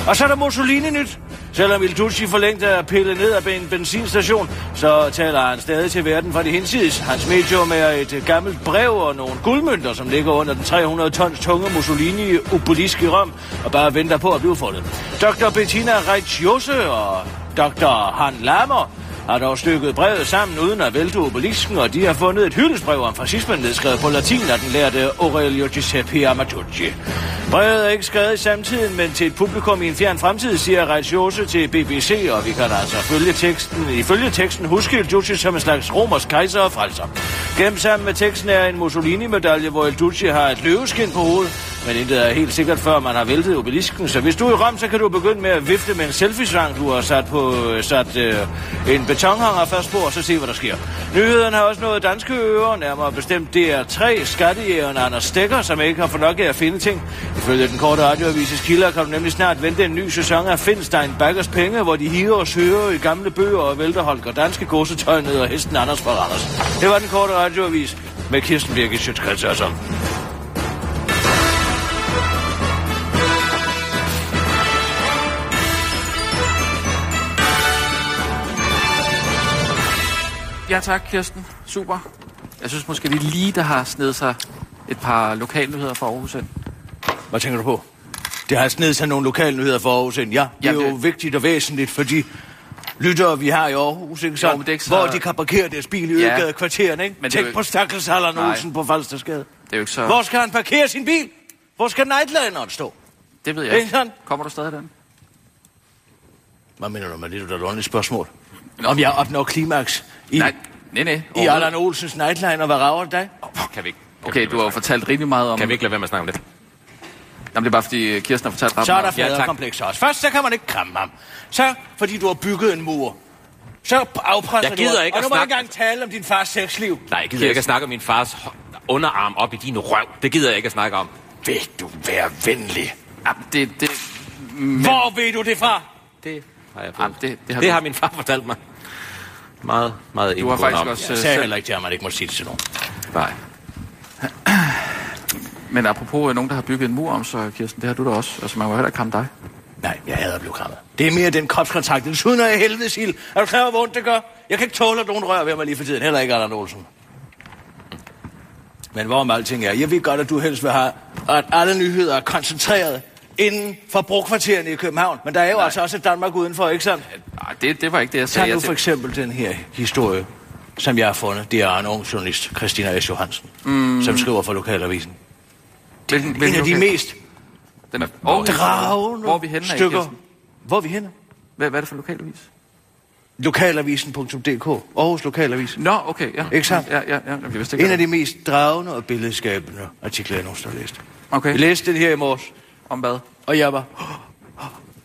Og så er der Mussolini-nyt. Selvom Il Ducci for længst er pillet ned af en benzinstation, så taler han stadig til verden fra de hinsides. Hans medium er et gammelt brev og nogle guldmønter, som ligger under den 300 tons tunge Mussolini obelisk i Rom, og bare venter på at blive fundet. Dr. Bettina Reitziose og Dr. Han Lammer har dog stykket brevet sammen uden at vælte obelisken, og de har fundet et hyldesbrev om fascismen, nedskrevet på latin af den lærte Aurelio Giuseppe Amatucci. Brevet er ikke skrevet i samtiden, men til et publikum i en fjern fremtid, siger Reitziose til BBC, og vi kan altså følge teksten, ifølge teksten huske Il som en slags romersk kejser og frelser. Gemt sammen med teksten er en Mussolini-medalje, hvor Il har et løveskin på hovedet, men intet er helt sikkert, før man har væltet obelisken. Så hvis du er i Rom, så kan du begynde med at vifte med en selfie-sang, du har sat på sat, øh, en betonhanger først på, og så se, hvad der sker. Nyhederne har også nået danske ører, nærmere bestemt DR3, skattejægeren Anders Stikker, som ikke har fået nok af at finde ting. Ifølge den korte radioavises kilder kan du nemlig snart vente en ny sæson af Finstein Baggers Penge, hvor de hiver og søger i gamle bøger og vælter Holger danske godsetøj ned og hesten Anders for Randers. Det var den korte radioavis med Kirsten Birgit Sjøtskrets Ja tak, Kirsten. Super. Jeg synes måske, er lige, der har snedet sig et par lokalnyheder fra Aarhus ind. Hvad tænker du på? Det har snedet sig nogle lokalnyheder for Aarhus ind. Ja, det er Jamen, jo det- vigtigt og væsentligt for de lyttere, vi har i Aarhus, ikke det er ikke så- Hvor de kan parkere deres bil i Ja. Øgade kvarteren, ikke? Men er Tænk jo ikke- på stakkels Allan. Olsen på Falstersgade. Det er jo ikke så... Hvor skal han parkere sin bil? Hvor skal nightlineren stå? Det ved jeg Ikke sådan? Kommer du stadig den? Hvad mener du med det? Er ordentligt spørgsmål. Om jeg opnår klimaks i, Nej, nej, nej. i. Allan Olsens nightliner, hvad rager det dig? Kan vi ikke? Kan Okay, vi du har jo fortalt rimelig meget om... Kan vi ikke lade være med at snakke om det? Jamen, det er bare fordi Kirsten har fortalt ret Så er der faderkomplekser også. Først, så kan man ikke kramme ham. Så, fordi du har bygget en mur. Så afpresser Jeg gider du ham. ikke Og nu må jeg snakke- ikke engang tale om din fars sexliv. Nej, jeg gider ikke at snakke om min fars underarm op i din røv. Det gider jeg ikke at snakke om. Vil du være venlig? Jamen, det, det, Hvor ved du det fra? Det har jeg Jamen, det, det har det du- har min far fortalt mig. Meget, meget Du har faktisk om. også... Jeg øh, sagde selv- heller ikke til ham, at man ikke må sige det til nogen. Nej. Men apropos øh, nogen, der har bygget en mur om, så Kirsten, det har du da også. Altså, man må heller ikke kramme dig. Nej, jeg hader at blive krammet. Det er mere den kropskontakt. Desuden er jeg helvedes ild. Er du klar hvor ondt det gør? Jeg kan ikke tåle, at nogen rører ved mig lige for tiden. Heller ikke Allan Olsen. Men hvorom alting er, jeg ved godt, at du helst vil have, at alle nyheder er koncentreret inden for brugkvartererne i København. Men der er jo Nej. altså også et Danmark udenfor, ikke sandt? Nej, det, det var ikke det, jeg sagde. Tag nu for eksempel den her historie, som jeg har fundet. Det er en ung journalist, Christina S. Johansen, mm. som skriver for Lokalavisen. Hvilken, En af de mest Den er, hvor, dragende hvor er vi henne stykker. Kirsten? Hvor er vi henne? Hvad, hvad er det for lokalavis? Lokalavisen.dk. Aarhus Lokalavis. Nå, okay, ja. Ikke sandt? Ja, ja, ja. Jeg vidste ikke, En af de mest dragende og billedskabende artikler, jeg nogensinde har læst. Okay. Jeg læste det her i morges, Om hvad? og jeg var...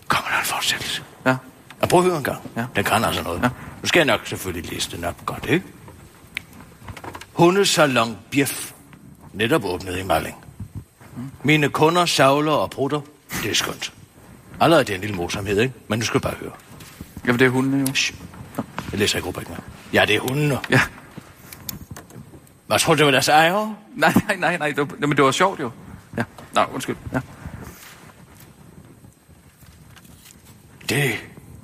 Kommer der en fortsættelse? Ja. Og prøv at høre en gang. Ja. Den kan altså noget. Ja. Nu skal jeg nok selvfølgelig læse den op godt, ikke? Hundesalon Bjef. Netop åbnet i Malling. Mine kunder savler og prutter. Det er skønt. Allerede det er en lille morsomhed, ikke? Men nu skal du bare høre. Jamen, det er hundene jo. Shh. Jeg læser ikke rubrikken. Ja, det er hundene. Ja. Hvad tror du, det var deres ejer? Nej, nej, nej, nej. Det var, men det var sjovt jo. Ja. Nå, undskyld. Ja. Det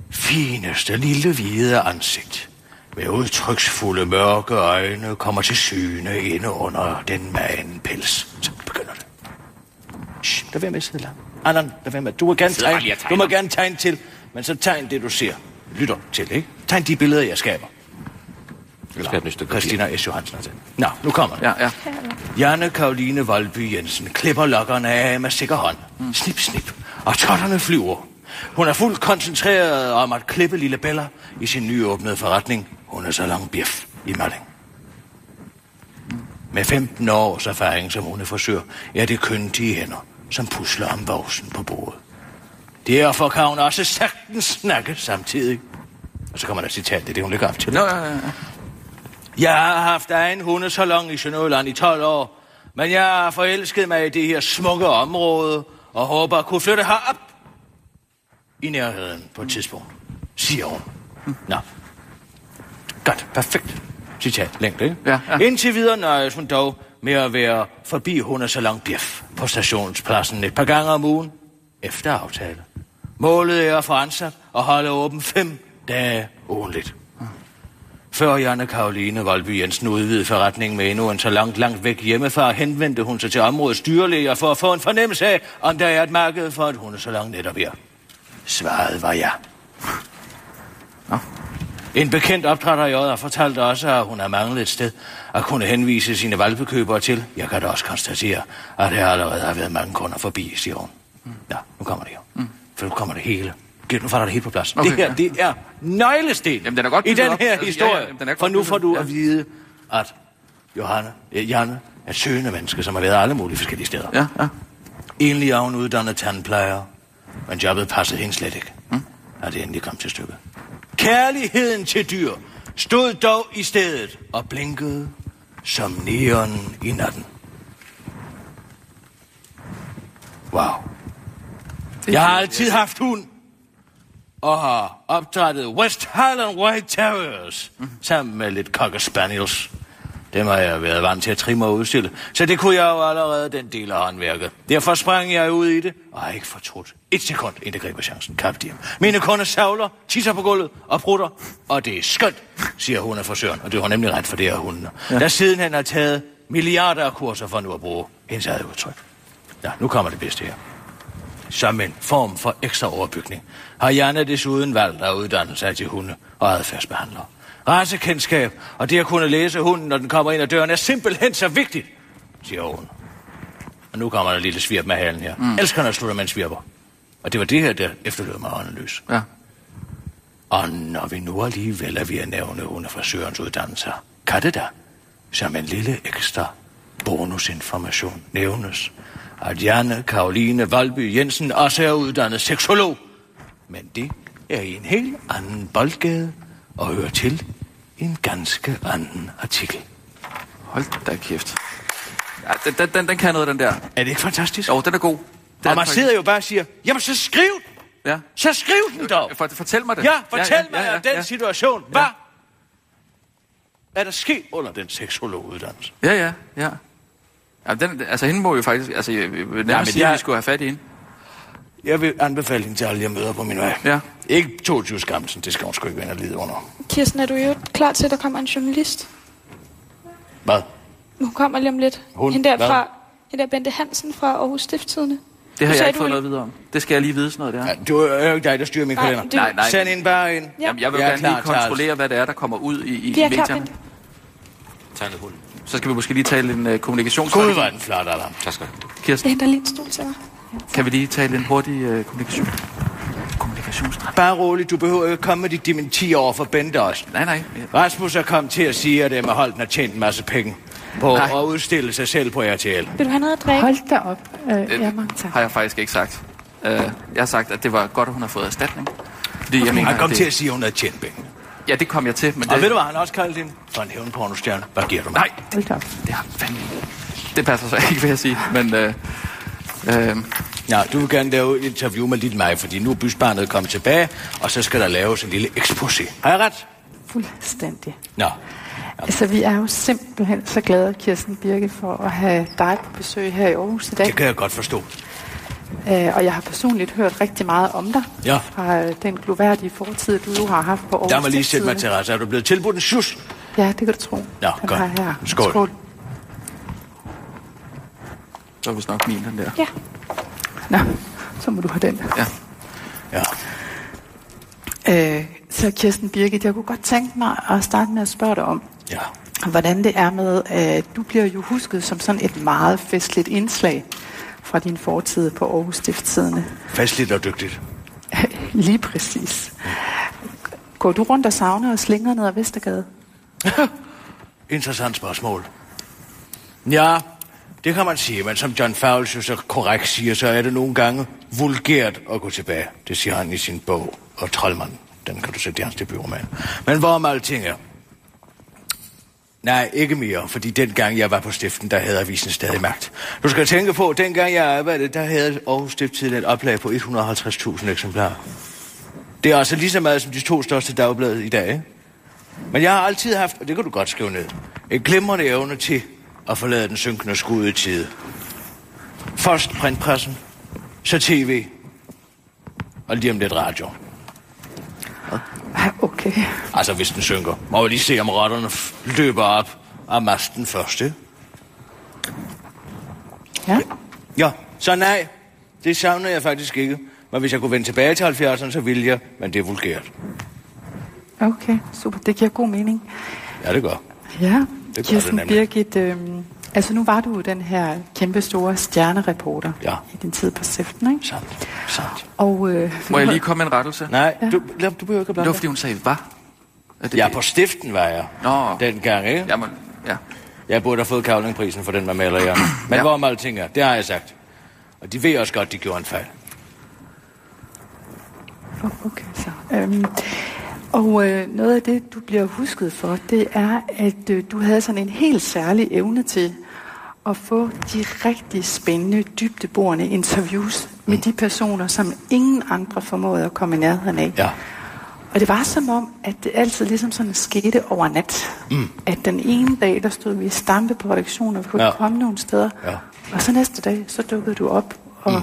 fineste lille hvide ansigt med udtryksfulde mørke øjne kommer til syne inde under den magen pels. Så begynder det. Shh, lad være med at sidde langt. Allan, lad være med. Du må gerne tegne, du må gerne tegne til, men så tegn det, du ser. lytter til, ikke? Tegn de billeder, jeg skaber. Skab et stykke papir. Christina S. Johansen. Nå, nu kommer det. Ja, ja. Janne Karoline Voldby Jensen klipper lokkerne af med sikker hånd. Snip, snip. Og totterne flyver. Hun er fuldt koncentreret om at klippe lille Bella i sin nyåbnede forretning. Hun er så lang bjef i Malling. Med 15 års erfaring som hundefrisør, er det køntige hænder, som pusler om voksen på bordet. Derfor kan hun også sagtens snakke samtidig. Og så kommer der citat, det er det, hun lægger op til. Nå, ja, ja. Jeg har haft egen hundesalon i Sønderjylland i 12 år, men jeg har forelsket mig i det her smukke område, og håber at kunne flytte herop i nærheden på et tidspunkt, siger hun. Nå. Godt, perfekt. Citat, længde, ikke? Ja, ja. Indtil videre nøjes hun dog med at være forbi hundesalon Bjef på stationspladsen et par gange om ugen, efter aftale. Målet er at få ansat og holde åben fem dage ugenligt. Før Janne Karoline Voldby Jensen udvidede forretningen med endnu en så langt, langt væk hjemmefra, henvendte hun sig til områdets dyrlæger for at få en fornemmelse af, om der er et marked for et hundesalon netop her. Svaret var ja. En bekendt opdrætter i har fortalt også, at hun har manglet et sted at kunne henvise sine valpekøbere til. Jeg kan da også konstatere, at der allerede har været mange kunder forbi, siger hun. Ja, nu kommer det jo. Mm. For nu kommer det hele. Nu får der det hele på plads. Okay, det her, ja. det er nøglesten Jamen, den er godt i den op. her Altså, ja, historie. ja, jamen, den er for nu får du at vide, at Johanne, eh, Janne er et søgende menneske, som har været alle mulige forskellige steder. Ja, ja. Egentlig er hun uddannet tandplejer, men jobbet passede hende slet ikke. Mm. Og det endelig kom til stykket. Kærligheden til dyr stod dog i stedet og blinkede som neon i natten. Wow. Jeg har altid haft hund og har opdrettet West Highland White Terriers sammen med lidt Cocker Spaniels. Dem har jeg været vant til at trimme og udstille, så det kunne jeg jo allerede den del af håndværket. Derfor sprang jeg ud i det, og har ikke fortrudt et sekund, inden jeg griber chancen. Kapdiem. Mine kunder savler, tisser på gulvet og prutter, og det er skønt, siger hun af frisøren, og det har nemlig ret for det her hundene. Ja. Der siden han har taget milliarder af kurser for nu at bruge hendes eget udtryk. Ja, nu kommer det bedste her. Som en form for ekstra overbygning har Janne desuden valgt at uddanne sig til hunde og adfærdsbehandlere. Rasekendskab og det at kunne læse hunden, når den kommer ind ad døren, er simpelthen så vigtigt, siger hun. Og nu kommer der et lille svirp med halen her. Mm. Elsker, når slutter man svirper. Og det var det her, der efterlod mig åndeløs. ja. Og når vi nu alligevel er ved at nævne hundefrisørens uddannelser, kan det da, som en lille ekstra bonusinformation nævnes, at Janne Karoline Valby Jensen også er uddannet seksolog. Men det er i en helt anden boldgade og hører til i en ganske anden artikel. Hold da kæft. Ja, den, den, den, kan noget, den der. Er det ikke fantastisk? Jo, den er god. Den og man faktisk- sidder jo bare og siger, jamen så skriv den! Ja. Så skriv den dog! For, fortæl mig det. Ja, fortæl mig om den situation. Hvad er der sket under den seksologuddannelse? Ja, ja, ja. ja den, altså, hende må jo faktisk... Altså, jeg vil nærmest ja, sige, jeg- at vi skulle have fat i hende. Jeg vil anbefale hende til alle, jeg møder på min vej. Ja. Ikke 22 skammelsen, det skal hun sgu ikke vende at lide under. Kirsten, er du jo klar til, at der kommer en journalist? Hvad? Hun kommer lige om lidt. Hun? Hende der, Hvad? fra, hende der Bente Hansen fra Aarhus Stifttidene. Det har Du jeg ikke fået noget videre om. Det skal jeg lige vide sådan noget der. Ja, du er jo ikke dig, der styrer min Nej, kalender. det- Nej, nej. Send ind bare ind. Ja. Jamen, jeg vil Jeg er gerne lige klar til kontrollere, hvad det er, der kommer ud i, i klar, medierne. Tegnet hund. Så skal vi måske lige tale en uh, Gud, kommunikationsstrategi. var den flot af ham. Tak skal du. Kirsten, Jeg henter lige en stol til dig. kan vi lige tale en hurtig uh, kommunikation? Kommunikationsstrategi? Bare roligt, du behøver ikke komme med dit dementi over for Bente også. Nej, nej. Rasmus er kommet til at sige, at Emma Holten har tjent en masse penge på Nej. at udstille sig selv på RTL. Vil du have noget at drikke? Hold da op. Øh, Det ja, mange tak. har jeg faktisk ikke sagt. Uh, jeg har sagt, at det var godt, at hun har fået erstatning. Fordi jeg mener, Han kom at til at det, sige, at hun havde tjent penge. Ja, det kom jeg til, men Og det, ved du, hvad han også kaldte hende? For en hævnpornostjerne. Hvad giver du mig? Nej, op. det har fandme... Det passer så ikke, vil jeg sige. Men uh, uh, Ja, du vil gerne lave et interview med lidt mig, fordi nu er bysbarnet kommet tilbage, og så skal der laves en lille exposé. Har jeg ret? Fuldstændig. Nå, Altså, vi er jo simpelthen så glade, Kirsten Birke, for at have dig på besøg her i Aarhus i dag. det kan jeg godt forstå. Øh, og jeg har personligt hørt rigtig meget om dig. Ja. Fra øh, den gloværdige fortid, du jo har haft på Aarhus. Der må lige sætte mig til rette. Er du blevet tilbudt en sjus? Ja, det kan du tro. Nå, Den godt. her. Skål. Skål. så er vist nok min, den der. Ja. Nå, så må du have den. Ja. Ja. Øh, Så Kirsten Birgit, jeg kunne godt tænke mig at starte med at spørge dig om, Ja. hvordan det er med, at du bliver jo husket som sådan et meget festligt indslag fra din fortid på Aarhus Stiftstidende. Festligt og dygtigt. Lige præcis. Går du rundt og savner og slinger ned ad Vestergade? Interessant spørgsmål. Ja, det kan man sige, men som John Fowles jo så korrekt siger, så er det nogle gange vulgært at gå tilbage. Det siger han i sin bog, og Trollmann. Den kan du sætte i hans debutroman. Men hvorom alting er? Nej, ikke mere, fordi dengang jeg var på stiften, der havde avisen stadig magt. Du skal tænke på, dengang jeg arbejdede, der havde Aarhus Stiftstidende et oplag på 150.000 eksemplarer. Det er altså lige så meget som de to største dagblade i dag, ikke? Men jeg har altid haft, og det kan du godt skrive ned, en glimrende evne til at forlade den synkende skud i tide. Først printpressen, så tv, og lige om lidt radio. Ah, Okay. Altså, hvis den synker. Må vi lige se, om rotterne løber op af masten først, ikke? Ja. Ja, så nej, det savner jeg faktisk ikke. Men hvis jeg kunne vende tilbage til 70'erne, så ville jeg, men det er vulgært. Okay, super. Det giver god mening. Ja, det gør. Ja, gør det Kirsten nemlig. Birgit, øhm, altså nu var du den her kæmpe store stjernereporter Ja. i din tid på Stiften, ikke? Sandt, sandt. Og, øh, Må jeg lige komme med en rettelse? Nej, du, lad- du behøver ikke at Det blande var fordi hun sagde, hvad? Er det Ja, på stiften var jeg. Nå. Dengang, ikke? Jamen, ja. Jeg burde have fået Kavlingprisen for den, man maler jeg. Men Ja. ja. hvor om alting er, det har jeg sagt. Og de ved også godt, de gjorde en fejl. Okay, så. Øhm, og øh, noget af det, du bliver husket for, det er, at øh, du havde sådan en helt særlig evne til at få de rigtig spændende, dybdeborende interviews med de personer, som ingen andre formåede at komme i nærheden af. Ja. Og det var som om, at det altid ligesom sådan skete over nat. Mm. At den ene dag, der stod vi i stampe på redaktionen, og vi kunne Ja. komme nogle steder. Ja. Og så næste dag, så dukkede du op og mm.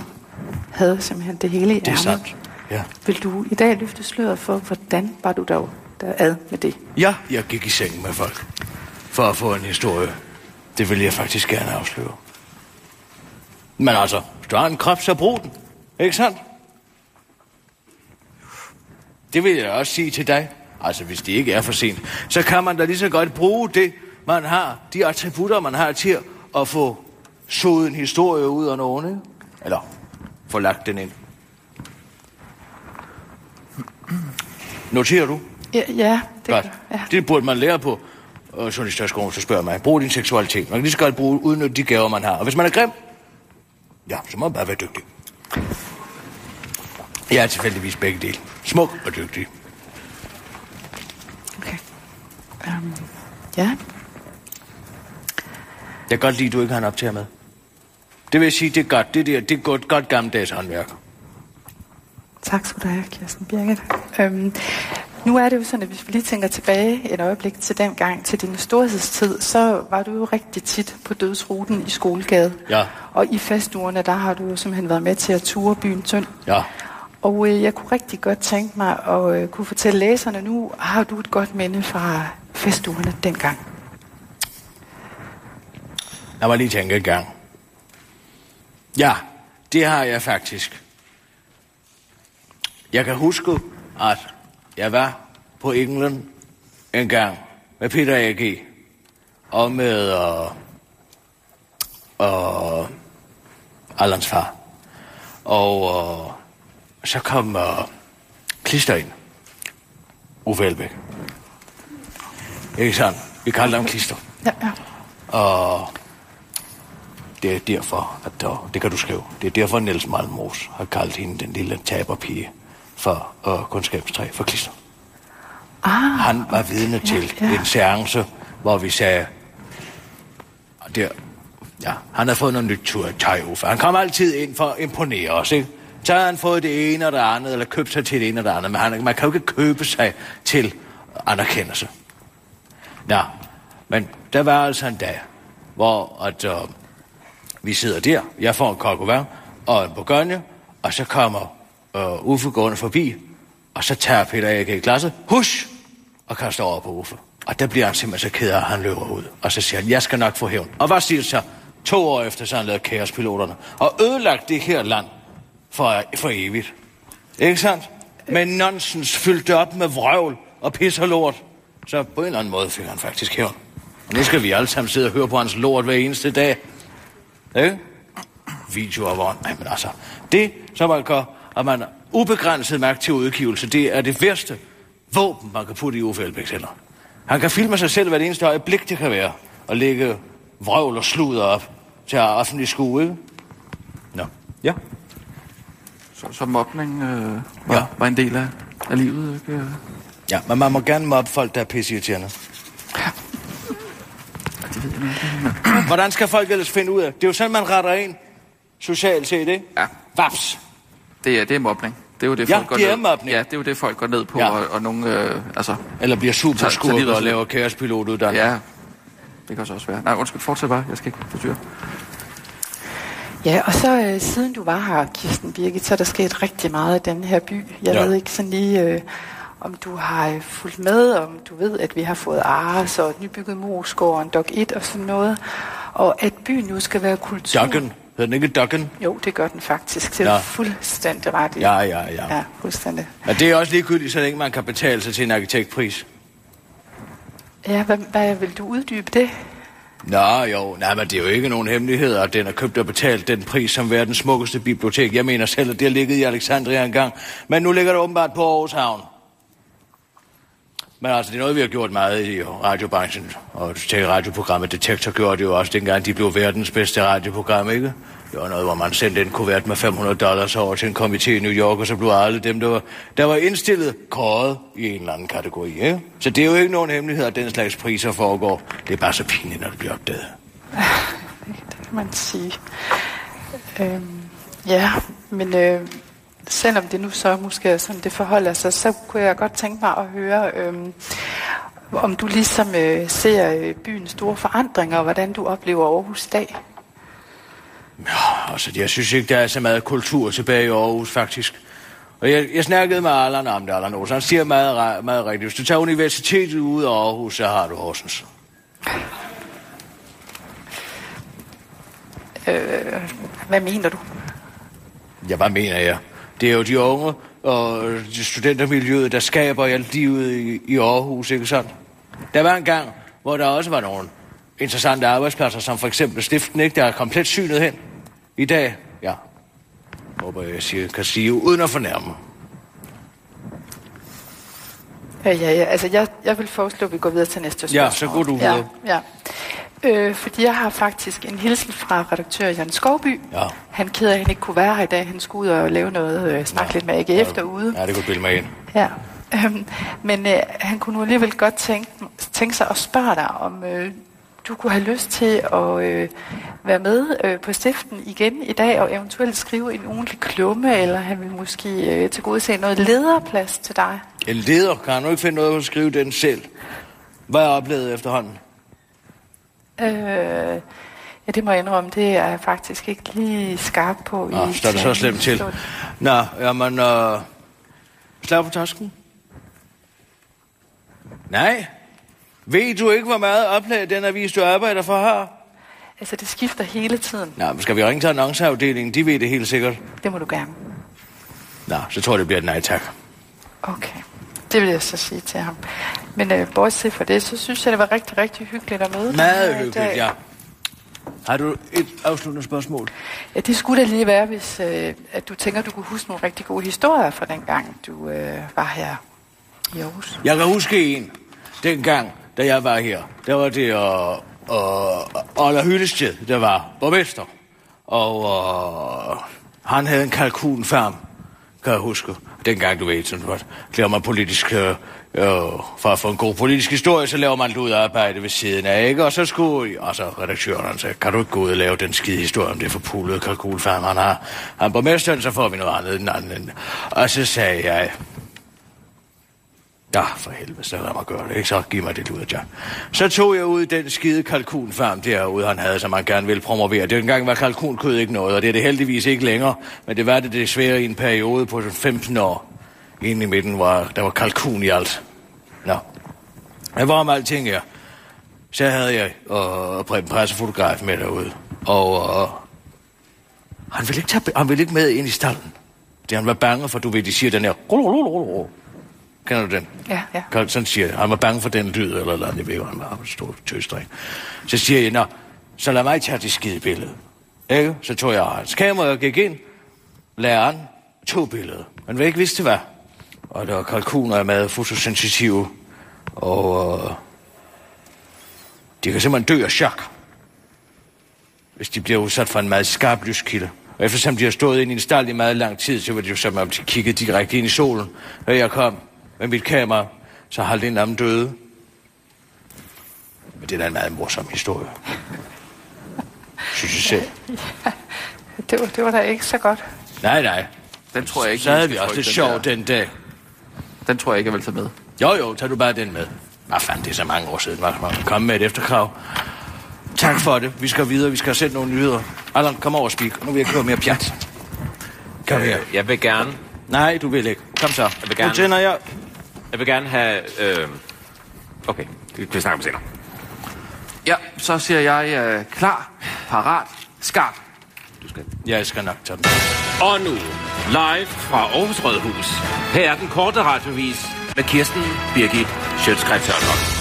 havde simpelthen det hele i Det er ærmet. sandt. Ja. Vil du i dag løfte sløret for, hvordan var du dog der ad med det? Ja, jeg gik i seng med folk. For at få en historie. Det vil jeg faktisk gerne afsløre. Men altså, hvis du har en krop, så brug den. Ikke sandt? Det vil jeg også sige til dig. Altså, hvis det ikke er for sent, så kan man da lige så godt bruge det, man har, de attributter, man har til at få sået en historie ud af nogen, ikke? Eller få lagt den ind. Noterer du? Ja, ja det Godt. ja. Det burde man lære på øh, journalisterskolen, så spørger mig. Brug din seksualitet. Man kan lige så godt bruge, udnytte de gaver, man har. Og hvis man er grim, ja, så må man bare være dygtig. Jeg er tilfældigvis begge dele. Smuk og dygtig. Okay. Um, ja, Jeg kan godt lide, at du ikke har en optager med. Det vil sige, det er godt. Det, der, det er godt, godt gammeldags håndværk. Tak skal du have, Kirsten Birgit. Um, nu er det jo sådan, at hvis vi lige tænker tilbage et øjeblik til den gang, til din storhedstid, så var du jo rigtig tit på dødsruten i Skolegade. Ja. Og i festuerne, der har du jo simpelthen været med til at ture byen tynd. Ja. Og øh, jeg kunne rigtig godt tænke mig at øh, kunne fortælle læserne nu, har du et godt minde fra festuerne dengang? Lad mig lige tænke en gang. Ja, det har jeg faktisk. Jeg kan huske, at jeg var på England en gang med Peter A.G. og med uh, uh, Allans far. Og uh, så kom uh, Klister ind. Uffe Elbæk. Ikke sandt? Vi kaldte ham Klister. Ja, ja. Og det er derfor, at der, det kan du skrive, det er derfor Niels Malmros har kaldt hende den lille taberpige for uh, kundskabstræ for klister. Ah, Han var vidne til ja. en seance, hvor vi sagde, og der, ja, han har fået noget nyt tur tøj, Uffe. Han kom altid ind for at imponere os, ikke? Så har han fået det ene og det andet, eller købt sig til det ene og det andet, men han, man kan jo ikke købe sig til anerkendelse. Ja, men der var altså en dag, hvor at, øh, vi sidder der, jeg får en kokkovær og en bourgogne, og så kommer og Uffe gående forbi, og så tager Peter A.G. glasset, hush, og kaster over på Uffe. Og der bliver han simpelthen så ked af, at han løber ud. Og så siger han, jeg skal nok få hævn. Og hvad siger det så? To år efter, så har han lavet kaospiloterne. Og ødelagt det her land for, for evigt. Ikke sandt? med nonsens fyldte op med vrøvl og pis og lort. Så på en eller anden måde fik han faktisk hævn. Og nu skal vi alle sammen sidde og høre på hans lort hver eneste dag. Ikke? Videoer, hvor... Nej, men altså... Det, som man gør, at man har ubegrænset magt til udgivelse, det er det værste våben, man kan putte i Uffe Elbæks hænder. Han kan filme sig selv hvert eneste øjeblik, det kan være, og lægge vrøvl og sludder op til offentlig skue, ikke? Nå, ja. Så, så mobning øh, var, Ja. ja. var en del af, af livet, ikke? Ja, men man må gerne mobbe folk, der er pisseirriterende. Hvordan skal folk ellers finde ud af? Det er jo sådan, man retter ind socialt set, ikke? Ja. Vaps. Det er, det er mobning. Det er jo det, Ja, folk går det er ned. mobning. Ja, det er jo det, folk går ned på, Ja. og, og nogle, øh, altså... Eller bliver livet og af- laver kaospilotuddannelse. Ja, det kan så også være. Nej, undskyld, fortsæt bare. Jeg skal ikke forstyrre. Ja, og så øh, siden du var her, Kirsten Birgit, så er der sket rigtig meget i den her by. Jeg Ja. ved ikke sådan lige, øh, om du har øh, fulgt med, om du ved, at vi har fået Ares og et nybygget og en Dok 1 og sådan noget. Og at byen nu skal være kultur. Duggan. Hedder den ikke Duggan? Jo, det gør den faktisk. Det er fuldstændig ret i. Ja, ja, ja. Ja, fuldstændig. Men det er også ligegyldigt, så længe man kan betale sig til en arkitektpris. Ja, hvad, hvad vil du uddybe det? Nå, jo. Nej, men det er jo ikke nogen hemmelighed, at den har købt og betalt den pris som verdens smukkeste bibliotek. Jeg mener selv, at det har ligget i Alexandria engang. Men nu ligger det åbenbart på Aarhus Havn. Men altså, det er noget, vi har gjort meget i radiobranchen. Og til radioprogrammet Detektor gjorde det jo også, dengang de blev verdens bedste radioprogram, ikke? Det var noget, hvor man sendte en kuvert med 500 dollars over til en komité i New York, og så blev alle dem, der var, der var indstillet, kåret i en eller anden kategori, ikke? Så det er jo ikke nogen hemmelighed, at den slags priser foregår. Det er bare så pinligt, når det bliver opdaget. Det kan man sige. Øhm, ja, men øh, selvom det nu så måske er sådan, det forholder sig, så kunne jeg godt tænke mig at høre, øhm, om du ligesom øh, ser øh, byens store forandringer, og hvordan du oplever Aarhus i dag. Altså, jeg synes ikke, der er så meget kultur tilbage i Aarhus, faktisk. Og jeg, jeg snakkede med Allan om det, Allan Olsen. Han siger meget, meget rigtigt. Hvis du tager universitetet ud af Aarhus, så har du Horsens. Hvad mener du? Ja, hvad mener jeg? Det er jo de unge og de studentermiljøet, der skaber alt livet i, i Aarhus, ikke sandt? Der var en gang, hvor der også var nogle interessante arbejdspladser, som for eksempel Stiften, ikke? Der er komplet synet hen. I dag, ja, håber jeg, siger, kan sige, uden at fornærme. Ja, ja, ja. Altså, jeg, jeg vil foreslå, at vi går videre til næste spørgsmål. Ja, så går du Ja, videre. ja. Øh, fordi jeg har faktisk en hilsen fra redaktør Jan Skovby. Ja. Han keder, at han ikke kunne være her i dag. Han skulle ud og lave noget, øh, snakke lidt med AGF derude. Ja, det kunne bilde mig ind. Ja. Øhm, men øh, han kunne nu alligevel godt tænke, tænke sig at spørge dig, om øh, du kunne have lyst til at øh, være med øh, på stiften igen i dag, og eventuelt skrive en ugentlig klumme, eller han vil måske øh, til gode se noget lederplads til dig. En leder, kan han nu ikke finde noget at skrive den selv? Hvad er oplevet efterhånden? Øh, ja, det må jeg indrømme, det er jeg faktisk ikke lige skarp på. Nå, i står det så slemt til. Nå, jamen, øh, slag på tasken. Nej. Ved du ikke, hvor meget oplag den avis, du arbejder for, har? Altså, det skifter hele tiden. Nå, men skal vi ringe til annonceafdelingen? De ved det helt sikkert. Det må du gerne. Nå, så tror jeg, det bliver et nej tak. Okay, det vil jeg så sige til ham. Men øh, bortset fra det, så synes jeg, det var rigtig, rigtig hyggeligt at møde Meget hyggeligt, dag. ja. Har du et afsluttende spørgsmål? Ja, det skulle da lige være, hvis øh, at du tænker, du kunne huske nogle rigtig gode historier fra den gang, du øh, var her i Aarhus. Jeg kan huske en. Dengang, da jeg var her, der var det uh, uh, Ola Hyllested, der var borgmester. Og uh, han havde en kalkunfarm, kan jeg huske. Dengang, du ved, sådan noget, laver man politisk... Øh, jo, for at få en god politisk historie, så laver man ud arbejde ved siden af, ikke? Og så skulle, Og så redaktøren sagde, kan du ikke gå ud og lave den skide historie om det forpulede kalkunfarm, han har? Han borgmesteren, så får vi noget andet end anden. Og så sagde jeg, Ja, for helvede, så lad mig gøre det, ikke? Så giv mig det ud, ja. Så tog jeg ud den skide kalkunfarm derude, han havde, som han gerne ville promovere. Det engang var kalkunkød ikke noget, og det er det heldigvis ikke længere. Men det var det desværre i en periode på 15 år. Inde i midten var der var kalkun i alt. Nå. Men var om alting her. Så havde jeg og øh, Preben pressefotograf med derude. Og øh, han, ville ikke tage, han ville ikke med ind i stallen. Det han var bange for, du ved, de siger den her... Kender du den? Ja, ja. Sådan siger jeg. Han var bange for den lyd, eller noget, jeg ved, han var en stor tøsdreng. Så siger jeg, nå, så lad mig tage det skide billede. Ikke? Så tog jeg hans kamera og gik ind, læreren, tog billedet. Men hvad ikke vidste hvad. Og der var kalkuner er meget fotosensitive, og øh, de kan simpelthen dø af chok, hvis de bliver udsat for en meget skarp lyskilde. Og eftersom de har stået ind i en stald i meget lang tid, så var det jo de kiggede direkte ind i solen. Da jeg kom med mit kamera, så halvdelen af dem døde. Men det er da en meget morsom historie. Synes jeg selv. Det var, det var da ikke så godt. Nej, nej. Den tror jeg ikke, Så havde vi også det sjovt den dag. Den tror jeg ikke, jeg vil tage med. Jo, jo, tag du bare den med. Hvad fanden, det er så mange år siden, komme med et efterkrav. Tak for det. Vi skal videre, vi skal sætte nogle nyheder. Allan, kom over og speak. Nu vil jeg køre mere pjat. Kom her. Øh, jeg vil gerne, Nej, du vil ikke. Kom så. vil gerne- Nu tænder jeg. Jeg vil gerne have... Øh, okay, det vi snakker om senere. Ja, så siger jeg øh, klar, parat, skarp. Jeg skal nok tage den. Og nu, live fra Aarhus Rådhus. Her er den korte radiovis med Kirsten Birgit Sjøtskrets Hørsholm.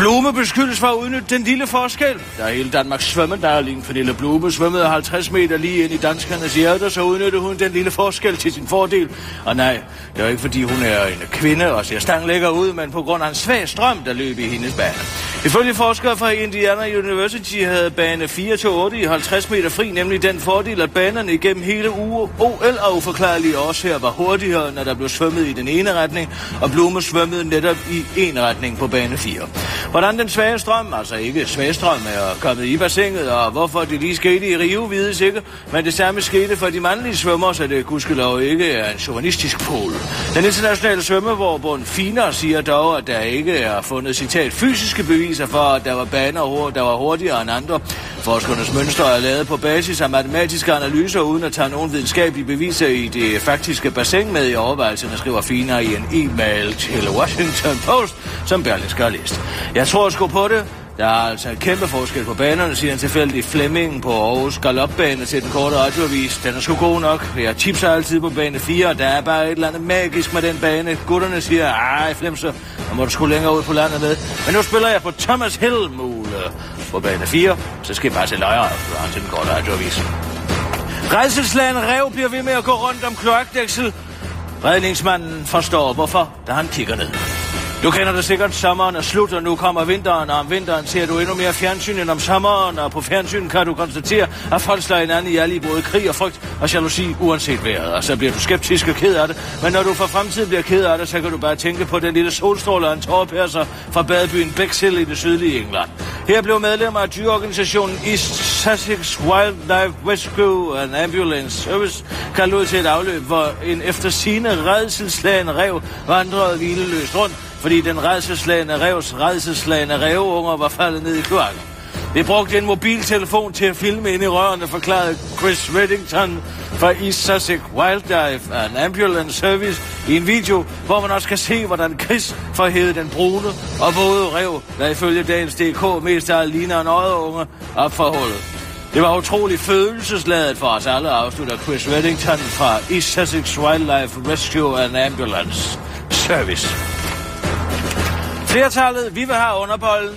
Blume beskyldes for at udnytte den lille forskel. Der er hele Danmarks svømmedarling. Pernille Blume svømmede 50 meter lige ind i danskernes hjerte, så udnyttede hun den lille forskel til sin fordel. Og nej, det er ikke fordi hun er en kvinde og ser stanglækker ud, men på grund af en svag strøm, der løb i hendes bane. Ifølge forskere fra Indiana University havde bane 4-8 i 50 meter fri, nemlig den fordel, at banerne igennem hele uge OL og uforklarlige årsager var hurtigere, når der blev svømmet i den ene retning, og Blume svømmede netop i en retning på bane 4. Hvordan den svage strøm, altså ikke svage strøm, er kommet i bassinet, og hvorfor det lige skete i Rio, vides ikke, men det samme skete for de mandlige svømmer, så det gudskelov ikke er en chauvinistisk pol. Den internationale svømmeforbund FINA siger dog, at der ikke er fundet citat fysiske beviser for, at der var baner, der var hurtigere end andre. Forskernes mønstre er lavet på basis af matematiske analyser, uden at tage nogen videnskabelige beviser i det faktiske bassin med i overvejelserne, skriver FINA i en e-mail til Washington Post, som Berlingske har læst. Jeg tror sgu på det. Der er altså en kæmpe forskel på banerne, siger en tilfældig Flemming på Aarhus galopbane til den korte radioavis. Den er sgu god nok. Jeg tipser altid på bane 4, og der er bare et eller andet magisk med den bane. Gutterne siger, ej Flemser, der må du sgu længere ud på landet med. Men nu spiller jeg på Thomas Hellmule på bane 4, så skal jeg bare se løjer til den korte radioavis. Redselslagen Rev bliver ved med at gå rundt om kloakdæksel. Redningsmanden forstår hvorfor, da han kigger ned. Du kender det sikkert, sommeren er slut, og nu kommer vinteren, og om vinteren ser du endnu mere fjernsyn end om sommeren, og på fjernsyn kan du konstatere, at folk slår hinanden alle i både krig og frygt og jalousi, uanset vejret, og så bliver du skeptisk og ked af det. Men når du for fremtiden bliver ked af det, så kan du bare tænke på den lille solstråle og en tårpærser fra badebyen Bexhill i det sydlige England. Her blev medlemmer af dyreorganisationen East Sussex Wildlife Rescue and Ambulance Service kaldt ud til et afløb, hvor en eftersigende redselslagen rev vandrede hvileløst rundt, fordi den redselslagende revs redselslagende reveunger var faldet ned i kloakken. Vi brugte en mobiltelefon til at filme ind i rørene, forklarede Chris Reddington fra East Sussex Wildlife and Ambulance Service i en video, hvor man også kan se, hvordan Chris får hævet den brune og våde rev, der ifølge dagens DK mest af ligner en øjeunge, op for hullet. Det var utrolig følelsesladet for os alle, afslutter Chris Reddington fra East Sussex Wildlife Rescue and Ambulance Service. Flertallet, vi vil have underbollen.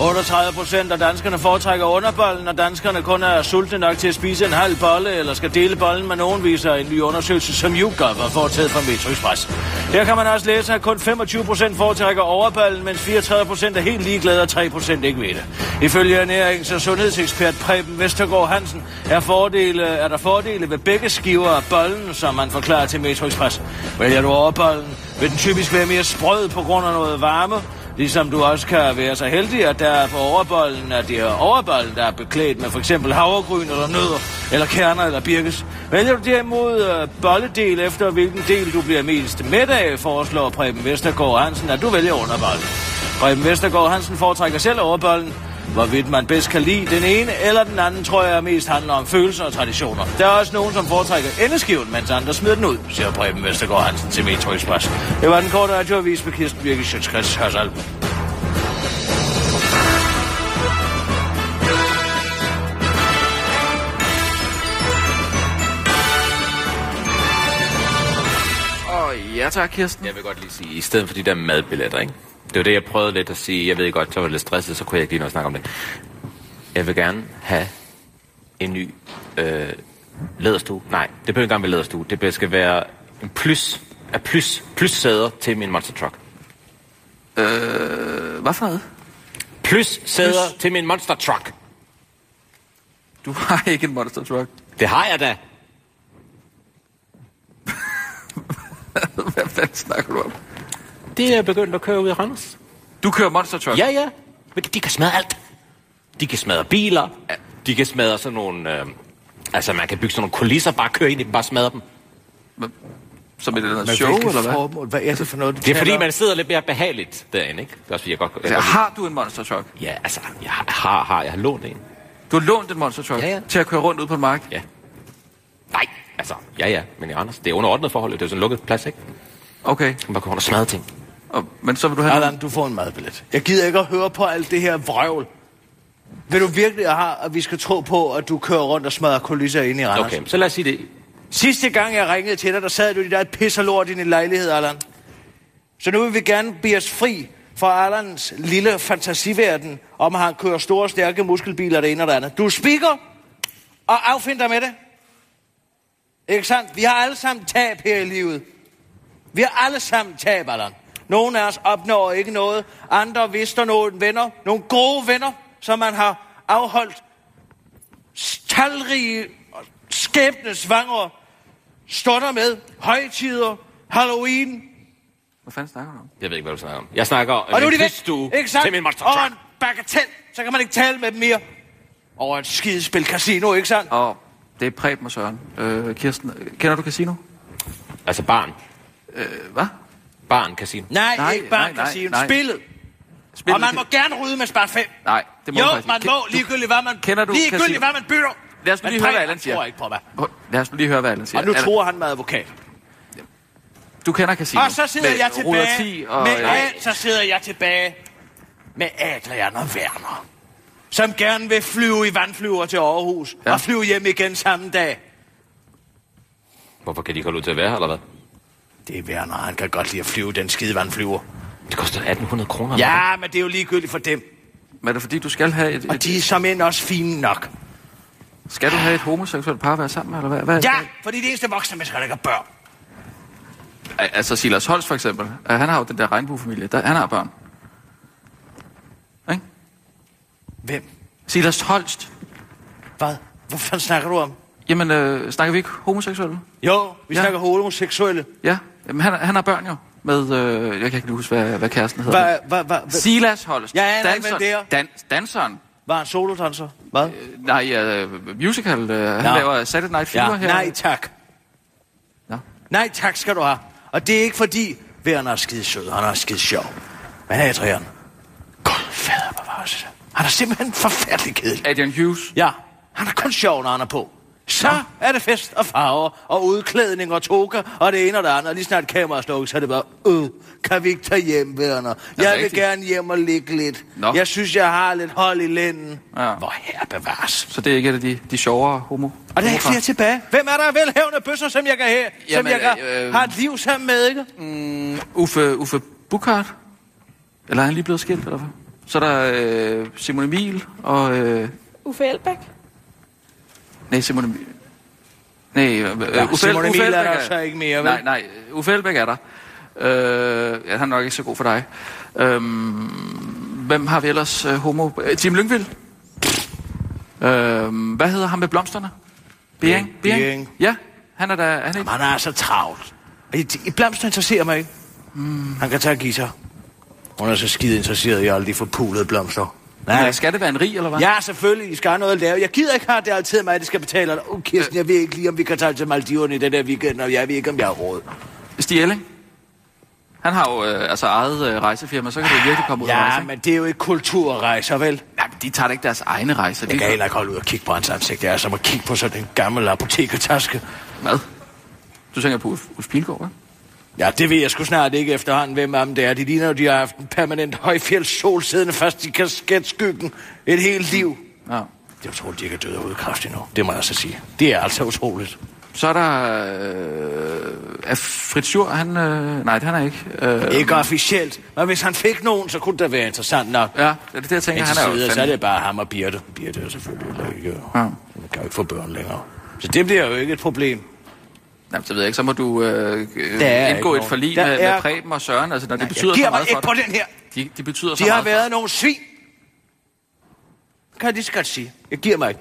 38 procent af danskerne foretrækker underbollen, og danskerne kun er sultne nok til at spise en halv bolle, eller skal dele bollen med nogen, viser en ny undersøgelse, som YouGov har foretaget fra Metro Express. Her kan man også læse, at kun 25 procent foretrækker overbollen, mens 34 procent er helt ligeglade, og 3 procent ikke ved det. Ifølge ernærings- og sundhedsekspert Preben Vestergaard Hansen er, fordele, er der fordele ved begge skiver af bollen, som man forklarer til Metro Express. Vælger du overbollen, vil den typisk være mere sprød på grund af noget varme, Ligesom du også kan være så heldig, at der på overbollen, at det er overbollen, der er beklædt med for eksempel havregryn eller nødder, eller kerner eller birkes. Vælger du derimod øh, bolledel efter, hvilken del du bliver mest med af, foreslår Preben Vestergaard Hansen, at du vælger underbollen. Preben Vestergaard Hansen foretrækker selv overbollen. Hvorvidt man bedst kan lide den ene eller den anden, tror jeg mest handler om følelser og traditioner. Der er også nogen, som foretrækker endeskiven, mens andre smider den ud, siger Preben Vestergaard Hansen til Metro Express. Det var den korte radioavis med Kirsten Birke Sjøtskrets Hørsal. Ja tak, Kirsten. Jeg vil godt lige sige, i stedet for de der madbilletter, ikke? Det var det, jeg prøvede lidt at sige. Jeg ved godt, så var lidt stresset, så kunne jeg ikke lige nå at snakke om det. Jeg vil gerne have en ny øh, læderstue. Nej, det behøver ikke engang være læderstue. Det skal være en plus, af plus, plus sæder til min monster truck. Øh, hvad for noget? Plus sæder til min monster truck. Du har ikke en monster truck. Det har jeg da. Hvad fanden snakker du om? Det er begyndt at køre ud i Randers. Du kører monster truck? Ja, ja. Men de kan smadre alt. De kan smadre biler. De kan smadre sådan nogle... Øh, altså, man kan bygge sådan nogle kulisser, bare køre ind i dem, bare smadre dem. Som et eller andet Men show, eller hvad? Formål? Hvad er det for noget, Det er fordi, man sidder lidt mere behageligt derinde, ikke? Det er også jeg godt... Jeg Altså, godt har du en monster truck? ja, altså, jeg har, har, jeg har lånt en. Du har lånt en monster truck Ja, ja. til at køre rundt ud på en mark? Ja. Nej, altså, ja, ja, men i Randers. Det er under ordnet forhold. Det er jo sådan en lukket plads, ikke? Okay, Man kan bare gå rundt og smadre ting. Og, men så vil du have... Allan, du får en madbillet. Jeg gider ikke at høre på alt det her vrøvl. Vil du virkelig have, at vi skal tro på, at du kører rundt og smadrer kulisser inde i Randers? Okay, så lad os sige det. Sidste gang, jeg ringede til dig, der sad du i der pis og lort i din lejlighed, Allan. Så nu vil vi gerne blive os fri fra Allans lille fantasiverden, om at han kører store, stærke muskelbiler det ene og det andet. Du spikker og affind dig med det. Ikke sandt? Vi har alle sammen tab her i livet. Vi har alle sammen tab, Allan. Nogle af os opnår ikke noget. Andre vister nogle venner. Nogle gode venner, som man har afholdt talrige skæbnesvangre stunder med. Højtider, Halloween. Hvad fanden snakker du om? Jeg ved ikke, hvad du snakker om. Jeg snakker om Og nu er de væk. Ikke sandt? til min monster Og truck. en bagatel. Så kan man ikke tale med dem mere. Over et skidespil casino, ikke sandt? Og det er Preben og Søren. Øh, Kirsten, kender du Casino? Altså barn. Øh, hvad? Barn casino. Nej, Nej, ikke bare nej, nej, casino. nej. Spillet. Spil Og man må gerne rydde med spart 5. Nej, det må Jo, faktisk man ikke. må, ligegyldigt hvad man, Kender du ligegyldigt casino? hvad man bytter. Lad os nu lige høre, hvad Allan siger. tror ikke på. Prøv- Lad os nu lige høre, hvad Allan siger. Og nu Allan, tror han med advokat. Du kender Casino. Og så sidder med jeg tilbage 10 og, med øh, Ad, så sidder jeg tilbage med Adrian og Werner, som gerne vil flyve i vandflyver til Aarhus ja. og flyve hjem igen samme dag. Hvorfor kan de ikke holde ud til at være her, eller hvad? Det er Werner, han kan godt lide at flyve den skide vandflyver. Det koster 1800 kroner. Ja, men det er jo ligegyldigt for dem. Men er det fordi, du skal have et, Og et, de er som end også fine nok. skal du have et homoseksuelt par at være sammen med, eller hvad? hvad Ja, fordi det eneste voksne mennesker, der ikke har børn. Al- Altså Silas Holst for eksempel, øh, han har jo den der regnbuefamilie, der, han har børn. Ikke? Hvem? Silas Holst. Hvad? Hvad fanden snakker du om? Jamen, øh, snakker vi ikke homoseksuelle? Jo, vi Ja. ja. snakker homoseksuelle. Ja, Jamen, han, han har børn jo. Med, øh, jeg kan ikke huske, hvad, hvad kæresten hedder. Hvad, hvad, hvad? Silas Holst. Ikke, hvem det er. Dan, danseren. Var han solodanser? Hvad? Øh, Nej, øh, musical. Øh, han laver Saturday Night Fever Ja, her. nej tak. Nå. Nej tak skal du have. Og det er ikke fordi, Werner er skide sød, han er skide sjov. Men Adrian, gud fader bevares. Han er simpelthen forfærdelig kedelig. Adrian Hughes. Ja, han er kun sjov, når han er på. Så er det fest og farver og udklædning og toga og det ene og det andet. Og lige snart kameraet slukkes, så er det bare, øh, kan vi ikke tage hjem, Werner? Jeg vil rigtigt? gerne hjem og ligge lidt. Nå. Jeg synes, jeg har lidt hold i lænden. Ja. Hvor her bevares. Så det er ikke et af de, de sjovere homo. Og der er ikke flere tilbage. Hvem er der af velhævende bøsser, som jeg kan have, som Jamen, jeg kan øh, have et liv sammen med, ikke? Uffe, Uffe Bukart. Eller er han lige blevet skilt, eller hvad? Så er der øh, Simon Emil og... Øh, Uffe Elbæk. Nej, Simon Emil... Nej, øh, Ja, Uffe, Simon Emil er der så ikke mere, vel? Nej, nej, Uffe Elbæk er der. Øh, ja, han er nok ikke så god for dig. Øh, hvem har vi ellers øh, homo? Øh, Tim Lyngvild. Øh, hvad hedder han med blomsterne? Bering? Bering. Ja, han er der... Han er ikke... Han er så travlt. Og I, blomster interesserer mig ikke. Mm. Han kan tage Gita. Hun er så skide interesseret i alle de forpulede blomster. Nej. Skal det være en rig, eller hvad? Ja, selvfølgelig. I skal have noget at lave. Jeg gider ikke have, at det altid mig, der skal betale. Åh, oh, Kirsten, jeg ved ikke lige, om vi kan tage til Maldiverne i den der weekend, og jeg ved ikke, om jeg har råd. Stig Elling. Han har jo øh, altså eget øh, rejsefirma, så kan det virkelig komme ud af Ja, rejse. men det er jo ikke kulturrejser, vel? Ja, men de tager da ikke deres egne rejser. Jeg De kan heller ikke holde ud og kigge på hans ansigt. Det er som at kigge på sådan en gammel apotekertaske. Hvad? Du tænker på Ulf, Pilgaard, hva'? Ja, det ved jeg sgu snart ikke efterhånden, hvem af dem det er. De ligner jo, de har haft en permanent højfjelds sol siddende fast i kasketskyggen et helt liv. Ja. Det er utroligt, de ikke er døde af udkræft endnu. Det må jeg så sige. Det er altså utroligt. Så er der... Øh, er Fritz Schur, han... Øh, nej, han er ikke. Øh, Ikke officielt, men hvis han fik nogen, så kunne det være interessant nok. Ja, det er det, jeg tænker. Han er videre, så er det bare ham og Birte. Birte er selvfølgelig ikke. Ja. Man kan jo ikke få børn længere. Så det bliver jo ikke et problem. Jamen, så ved jeg ikke, så må du øh, Der er indgå et forlig nogen. med, Der er- med Preben og Søren. Altså, når det Jeg betyder så meget ikke for på dig. den her. De, de betyder så De har meget været nogle svin. Kan jeg lige så godt sige. Jeg giver mig ikke.